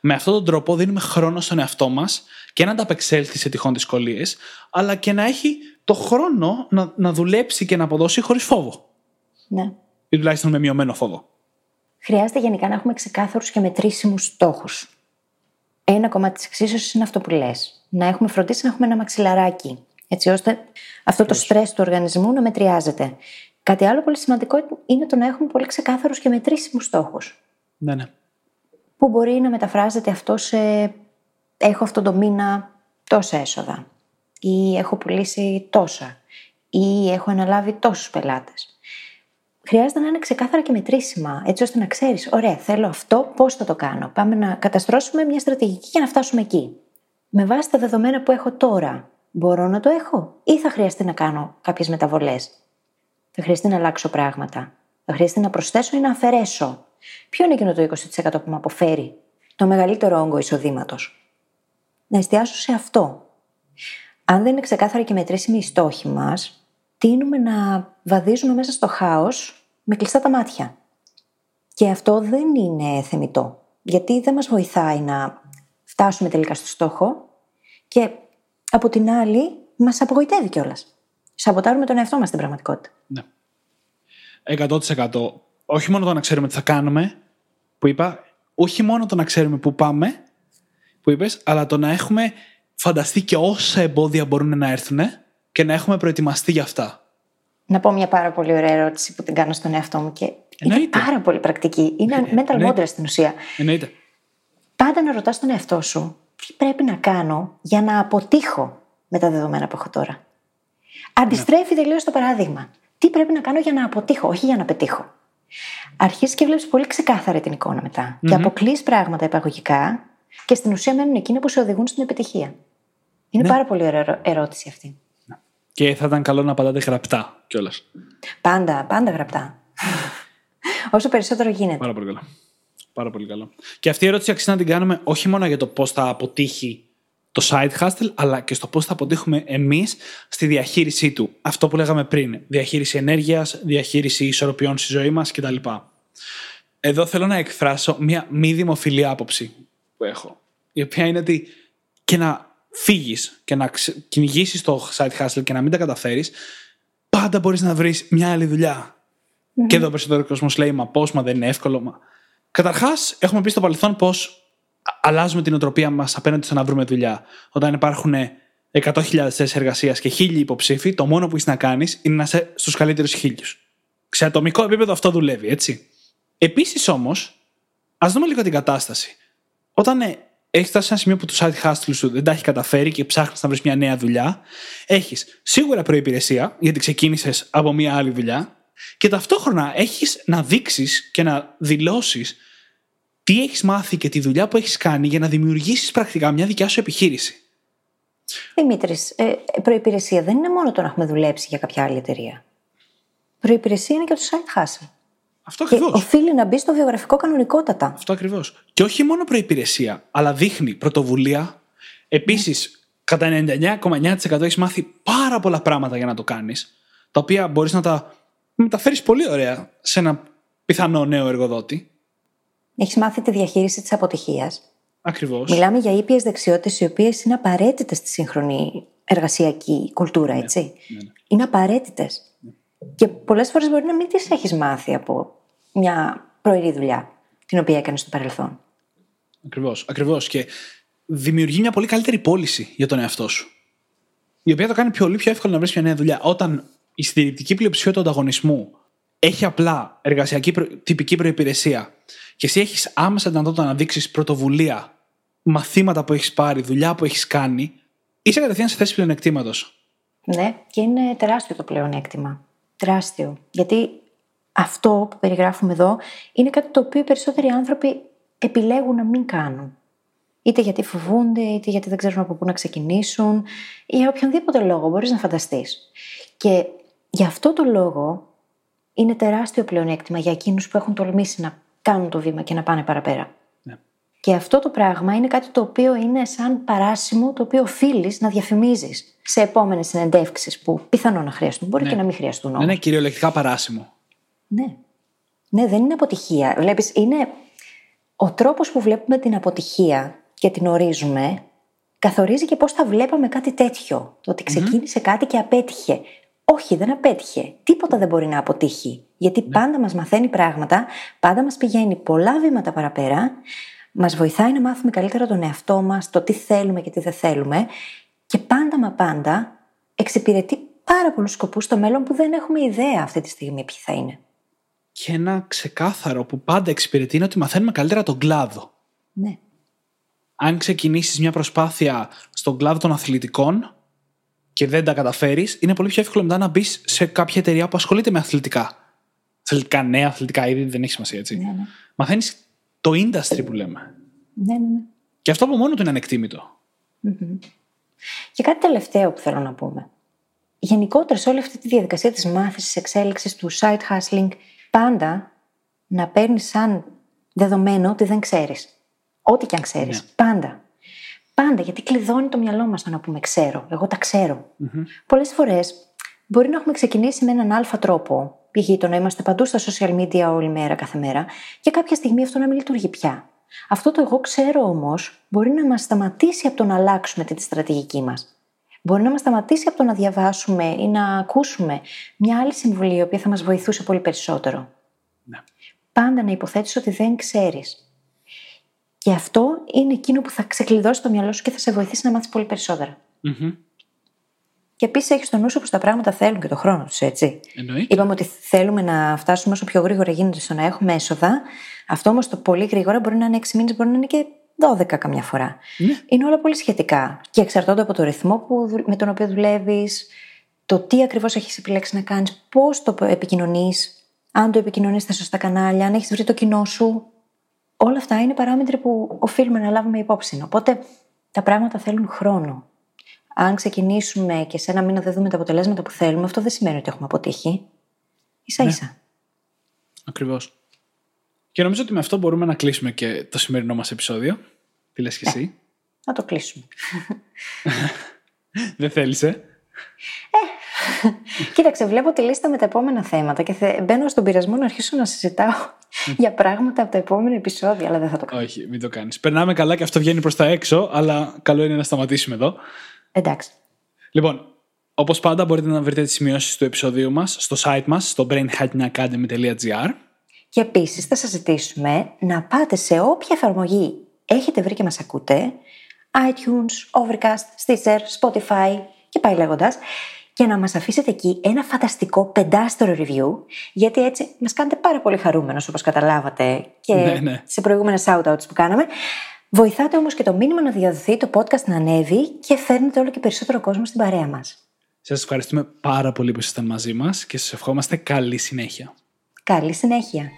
Με αυτόν τον τρόπο δίνουμε χρόνο στον εαυτό μας και να ανταπεξέλθει σε τυχόν δυσκολίες, αλλά και να έχει το χρόνο να, να δουλέψει και να αποδώσει χωρίς φόβο. Ναι. Ή τουλάχιστον με μειωμένο φόβο. Χρειάζεται γενικά να έχουμε ξεκάθαρους και μετρήσιμους στόχους. Ένα κομμάτι της εξίσωσης είναι αυτό που λες. Να έχουμε φροντίσει να έχουμε ένα μαξιλαράκι. Έτσι ώστε αυτό το στρε του οργανισμού να μετριάζεται. Κάτι άλλο πολύ σημαντικό είναι το να έχουμε πολύ ξεκάθαρους και μετρήσιμους στόχους. Ναι, ναι. Που μπορεί να μεταφράζεται αυτό σε έχω αυτό το μήνα τόσα έσοδα. Ή έχω πουλήσει τόσα. Ή έχω αναλάβει τόσους πελάτες. Χρειάζεται να είναι ξεκάθαρα και μετρήσιμα, έτσι ώστε να ξέρεις, ωραία, θέλω αυτό, πώς θα το κάνω. Πάμε να καταστρώσουμε μια στρατηγική για να φτάσουμε εκεί. Με βάση τα δεδομένα που έχω τώρα, μπορώ να το έχω, ή θα χρειαστεί να κάνω κάποιες μεταβολές. Θα χρειαστεί να αλλάξω πράγματα. Θα χρειαστεί να προσθέσω ή να αφαιρέσω. Ποιο είναι εκείνο το 20% που με αποφέρει το μεγαλύτερο όγκο εισοδήματος; Να εστιάσω σε αυτό. Αν δεν είναι ξεκάθαρα και μετρήσιμη η στόχη μας, τείνουμε να βαδίζουμε μέσα στο χάος με κλειστά τα μάτια. Και αυτό δεν είναι θεμητό. Γιατί δεν μας βοηθάει να φτάσουμε τελικά στο στόχο και από την άλλη μας απογοητεύει κιόλας. Σαμποτάρουμε τον εαυτό μας στην πραγματικότητα. Ναι. 100%. Όχι μόνο το να ξέρουμε τι θα κάνουμε, που είπα, όχι μόνο το να ξέρουμε πού πάμε, που είπες, αλλά το να έχουμε φανταστεί και όσα εμπόδια μπορούν να έρθουν και να έχουμε προετοιμαστεί για αυτά. Να πω μια πάρα πολύ ωραία ερώτηση που την κάνω στον εαυτό μου και Εννοείται. είναι πάρα πολύ πρακτική. Είναι Ε, mental εννοείται. model στην ουσία. Εννοείται. Πάντα να ρωτάς τον εαυτό σου τι πρέπει να κάνω για να αποτύχω με τα δεδομένα που έχω τώρα. Αντιστρέφει Ναι. τελείως το παράδειγμα. Τι πρέπει να κάνω για να αποτύχω, όχι για να πετύχω. Αρχίζεις και βλέπεις πολύ ξεκάθαρα την εικόνα μετά. Και αποκλείς πράγματα επαγωγικά και στην ουσία μένουν εκείνα που σε οδηγούν στην επιτυχία. Είναι Ναι. πάρα πολύ ωραία ερω- ερώτηση αυτή. Και θα ήταν καλό να απαντάτε γραπτά κιόλας. Πάντα, πάντα γραπτά. Όσο περισσότερο γίνεται. Πάρα πολύ καλό. Πάρα πολύ καλό. Και αυτή η ερώτηση αξίζει να την κάνουμε όχι μόνο για το πώς θα αποτύχει το side hustle, αλλά και στο πώς θα αποτύχουμε εμείς στη διαχείρισή του. Αυτό που λέγαμε πριν. Διαχείριση ενέργειας, διαχείριση ισορροπιών στη ζωή μας κτλ. Εδώ θέλω να εκφράσω μια μη δημοφιλή άποψη που έχω. Η οποία είναι ότι και να φύγεις και να κυνηγήσεις το side hustle και να μην τα καταφέρεις, πάντα μπορείς να βρεις μια άλλη δουλειά. Και εδώ ο περισσότερο κόσμος λέει: Μα πώς, μα δεν είναι εύκολο. Μα... Καταρχάς, έχουμε πει στο παρελθόν πώ αλλάζουμε την οτροπία μας απέναντι στο να βρούμε δουλειά. Όταν υπάρχουν 100.000 θέσεις εργασίας και χίλιοι υποψήφοι, το μόνο που έχεις να κάνεις είναι να είσαι στους καλύτερους χίλιους. Σε ατομικό επίπεδο αυτό δουλεύει, έτσι. Επίσης όμως, ας δούμε λίγο την κατάσταση. Όταν ε, έχεις φτάσει σε ένα σημείο που το side hustle σου δεν τα έχει καταφέρει και ψάχνεις να βρεις μια νέα δουλειά, έχεις σίγουρα προπηρεσία, γιατί ξεκίνησες από μια άλλη δουλειά, και ταυτόχρονα έχεις να δείξεις και να δηλώσεις τι έχεις μάθει και τη δουλειά που έχεις κάνει για να δημιουργήσεις πρακτικά μια δικιά σου επιχείρηση; Δημήτρης, ε, προπηρεσία δεν είναι μόνο το να έχουμε δουλέψει για κάποια άλλη εταιρεία. Προπηρεσία είναι και το side hustle. Αυτό Και ακριβώς. οφείλει να μπει στο βιογραφικό κανονικότατα. Αυτό ακριβώς. Και όχι μόνο προπηρεσία, αλλά δείχνει πρωτοβουλία. Επίσης, κατά 99,9% έχεις μάθει πάρα πολλά πράγματα για να το κάνεις, τα οποία μπορείς να τα μεταφέρεις πολύ ωραία σε ένα πιθανό νέο εργοδότη. Έχεις μάθει τη διαχείριση της αποτυχίας; Ακριβώς. Μιλάμε για ήπιες δεξιότητες οι οποίες είναι απαραίτητες στη σύγχρονη εργασιακή κουλτούρα, έτσι. Είναι απαραίτητες. Και πολλές φορές μπορεί να μην τις έχεις μάθει από μια πρωινή δουλειά την οποία έκανες στο παρελθόν. Ακριβώς. Ακριβώς. Και δημιουργεί μια πολύ καλύτερη πώληση για τον εαυτό σου. Η οποία το κάνει πολύ πιο εύκολο να βρεις μια νέα δουλειά. Όταν η συντηρητική πλειοψηφία του ανταγωνισμού έχει απλά εργασιακή προ... τυπική προπηρεσία και εσύ έχεις άμεσα δυνατότητα να δείξεις πρωτοβουλία, μαθήματα που έχεις πάρει, δουλειά που έχεις κάνει, είσαι κατευθείαν σε θέση πλεονεκτήματος. Ναι, και είναι τεράστιο το πλεονέκτημα. Τεράστιο. Γιατί αυτό που περιγράφουμε εδώ είναι κάτι το οποίο οι περισσότεροι άνθρωποι επιλέγουν να μην κάνουν. Είτε γιατί φοβούνται, είτε γιατί δεν ξέρουν από πού να ξεκινήσουν, ή για οποιονδήποτε λόγο μπορείς να φανταστείς. Και γι' αυτό το λόγο είναι τεράστιο πλεονέκτημα για εκείνους που έχουν τολμήσει να κάνουν το βήμα και να πάνε παραπέρα. Ναι. Και αυτό το πράγμα είναι κάτι το οποίο είναι σαν παράσημο το οποίο οφείλεις να διαφημίζεις σε επόμενες συνεντεύξεις που πιθανόν να χρειαστούν. Μπορεί Ναι. και να μην χρειαστούν Ναι, όμως. είναι κυριολεκτικά παράσημο. Ναι. Ναι, δεν είναι αποτυχία. Βλέπεις, είναι ο τρόπος που βλέπουμε την αποτυχία και την ορίζουμε καθορίζει και πώς θα βλέπαμε κάτι τέτοιο. Το ότι ξεκίνησε κάτι και απέτυχε. Όχι, δεν απέτυχε. Τίποτα δεν μπορεί να αποτύχει. Γιατί πάντα μας μαθαίνει πράγματα, πάντα μας πηγαίνει πολλά βήματα παραπέρα, μας βοηθάει να μάθουμε καλύτερα τον εαυτό μας, το τι θέλουμε και τι δεν θέλουμε και πάντα μα πάντα εξυπηρετεί πάρα πολλούς σκοπούς στο μέλλον που δεν έχουμε ιδέα αυτή τη στιγμή ποιοι θα είναι. Και ένα ξεκάθαρο που πάντα εξυπηρετεί είναι ότι μαθαίνουμε καλύτερα τον κλάδο. Ναι. Αν ξεκινήσεις μια προσπάθεια στον κλάδο των αθλητικών και δεν τα καταφέρεις, είναι πολύ πιο εύκολο μετά να μπεις σε κάποια εταιρεία που ασχολείται με αθλητικά. Αθλητικά, νέα αθλητικά είδη, δεν έχει σημασία έτσι. Ναι, ναι. Μαθαίνεις το industry που λέμε. Ναι, ναι, ναι. Και αυτό από μόνο του είναι ανεκτήμητο. Και κάτι τελευταίο που θέλω να πούμε. Γενικότερα σε όλη αυτή τη διαδικασία της μάθησης, εξέλιξης του side hustling, πάντα να παίρνεις σαν δεδομένο ότι δεν ξέρεις. Ό,τι και αν ξέρεις. Ναι. Πάντα. Πάντα, γιατί κλειδώνει το μυαλό μας το να πούμε ξέρω. Εγώ τα ξέρω. Πολλές φορές μπορεί να έχουμε ξεκινήσει με έναν αλφα τρόπο, π.χ. το να είμαστε παντού στα social media όλη μέρα, κάθε μέρα, και κάποια στιγμή αυτό να μην λειτουργεί πια. Αυτό το εγώ ξέρω όμως μπορεί να μας σταματήσει από το να αλλάξουμε τη στρατηγική μας. Μπορεί να μας σταματήσει από το να διαβάσουμε ή να ακούσουμε μια άλλη συμβουλή η οποία θα μας βοηθούσε πολύ περισσότερο. Ναι. Πάντα να υποθέτεις ότι δεν ξέρεις. Και αυτό είναι εκείνο που θα ξεκλειδώσει το μυαλό σου και θα σε βοηθήσει να μάθεις πολύ περισσότερα. Μμμ. Και επίσης έχεις στο νου σου πως τα πράγματα θέλουν και το χρόνο τους, έτσι. Εννοείται. Είπαμε ότι θέλουμε να φτάσουμε όσο πιο γρήγορα γίνεται στο να έχουμε έσοδα. Αυτό όμως το πολύ γρήγορα μπορεί να είναι 6 μήνες, μπορεί να είναι και 12 καμιά φορά. Ναι. Είναι όλα πολύ σχετικά και εξαρτώνται από το ρυθμό που, δου- με τον οποίο δουλεύεις, το τι ακριβώς έχεις επιλέξει να κάνεις, πώς το επικοινωνείς, αν το επικοινωνείς στα σωστά κανάλια, αν έχεις βρει το κοινό σου. Όλα αυτά είναι παράμετροι που οφείλουμε να λάβουμε υπόψη. Οπότε τα πράγματα θέλουν χρόνο. Αν ξεκινήσουμε και σε ένα μήνα δεν δούμε τα αποτελέσματα που θέλουμε, αυτό δεν σημαίνει ότι έχουμε αποτύχει. σα ίσα. Ακριβώς. Και νομίζω ότι με αυτό μπορούμε να κλείσουμε και το σημερινό μας επεισόδιο. Τι λες και εσύ; Να το κλείσουμε. *laughs* Δεν θέλησε. Κοίταξε, βλέπω τη λίστα με τα επόμενα θέματα και θε... μπαίνω στον πειρασμό να αρχίσω να συζητάω για πράγματα από τα επόμενα επεισόδια, αλλά δεν θα το κάνω. Όχι, μην το κάνεις. Περνάμε καλά και αυτό βγαίνει προς τα έξω, αλλά καλό είναι να σταματήσουμε εδώ. Εντάξει. Λοιπόν, όπως πάντα, μπορείτε να βρείτε τις σημειώσεις του επεισοδίου μας στο site μας, στο brainhackingacademy.gr. Και επίσης θα σας ζητήσουμε να πάτε σε όποια εφαρμογή έχετε βρει και μας ακούτε, iTunes, Overcast, Stitcher, Spotify και πάει λέγοντας, και να μας αφήσετε εκεί ένα φανταστικό πεντάστερο review, γιατί έτσι μας κάνετε πάρα πολύ χαρούμενος όπως καταλάβατε και Ναι, ναι. σε προηγούμενες shoutouts που κάναμε. Βοηθάτε όμως και το μήνυμα να διαδοθεί, το podcast να ανέβει και φέρνετε όλο και περισσότερο κόσμο στην παρέα μας. Σας ευχαριστούμε πάρα πολύ που ήσασταν μαζί μας και σας ευχόμαστε καλή συνέχεια. Καλή συνέχεια!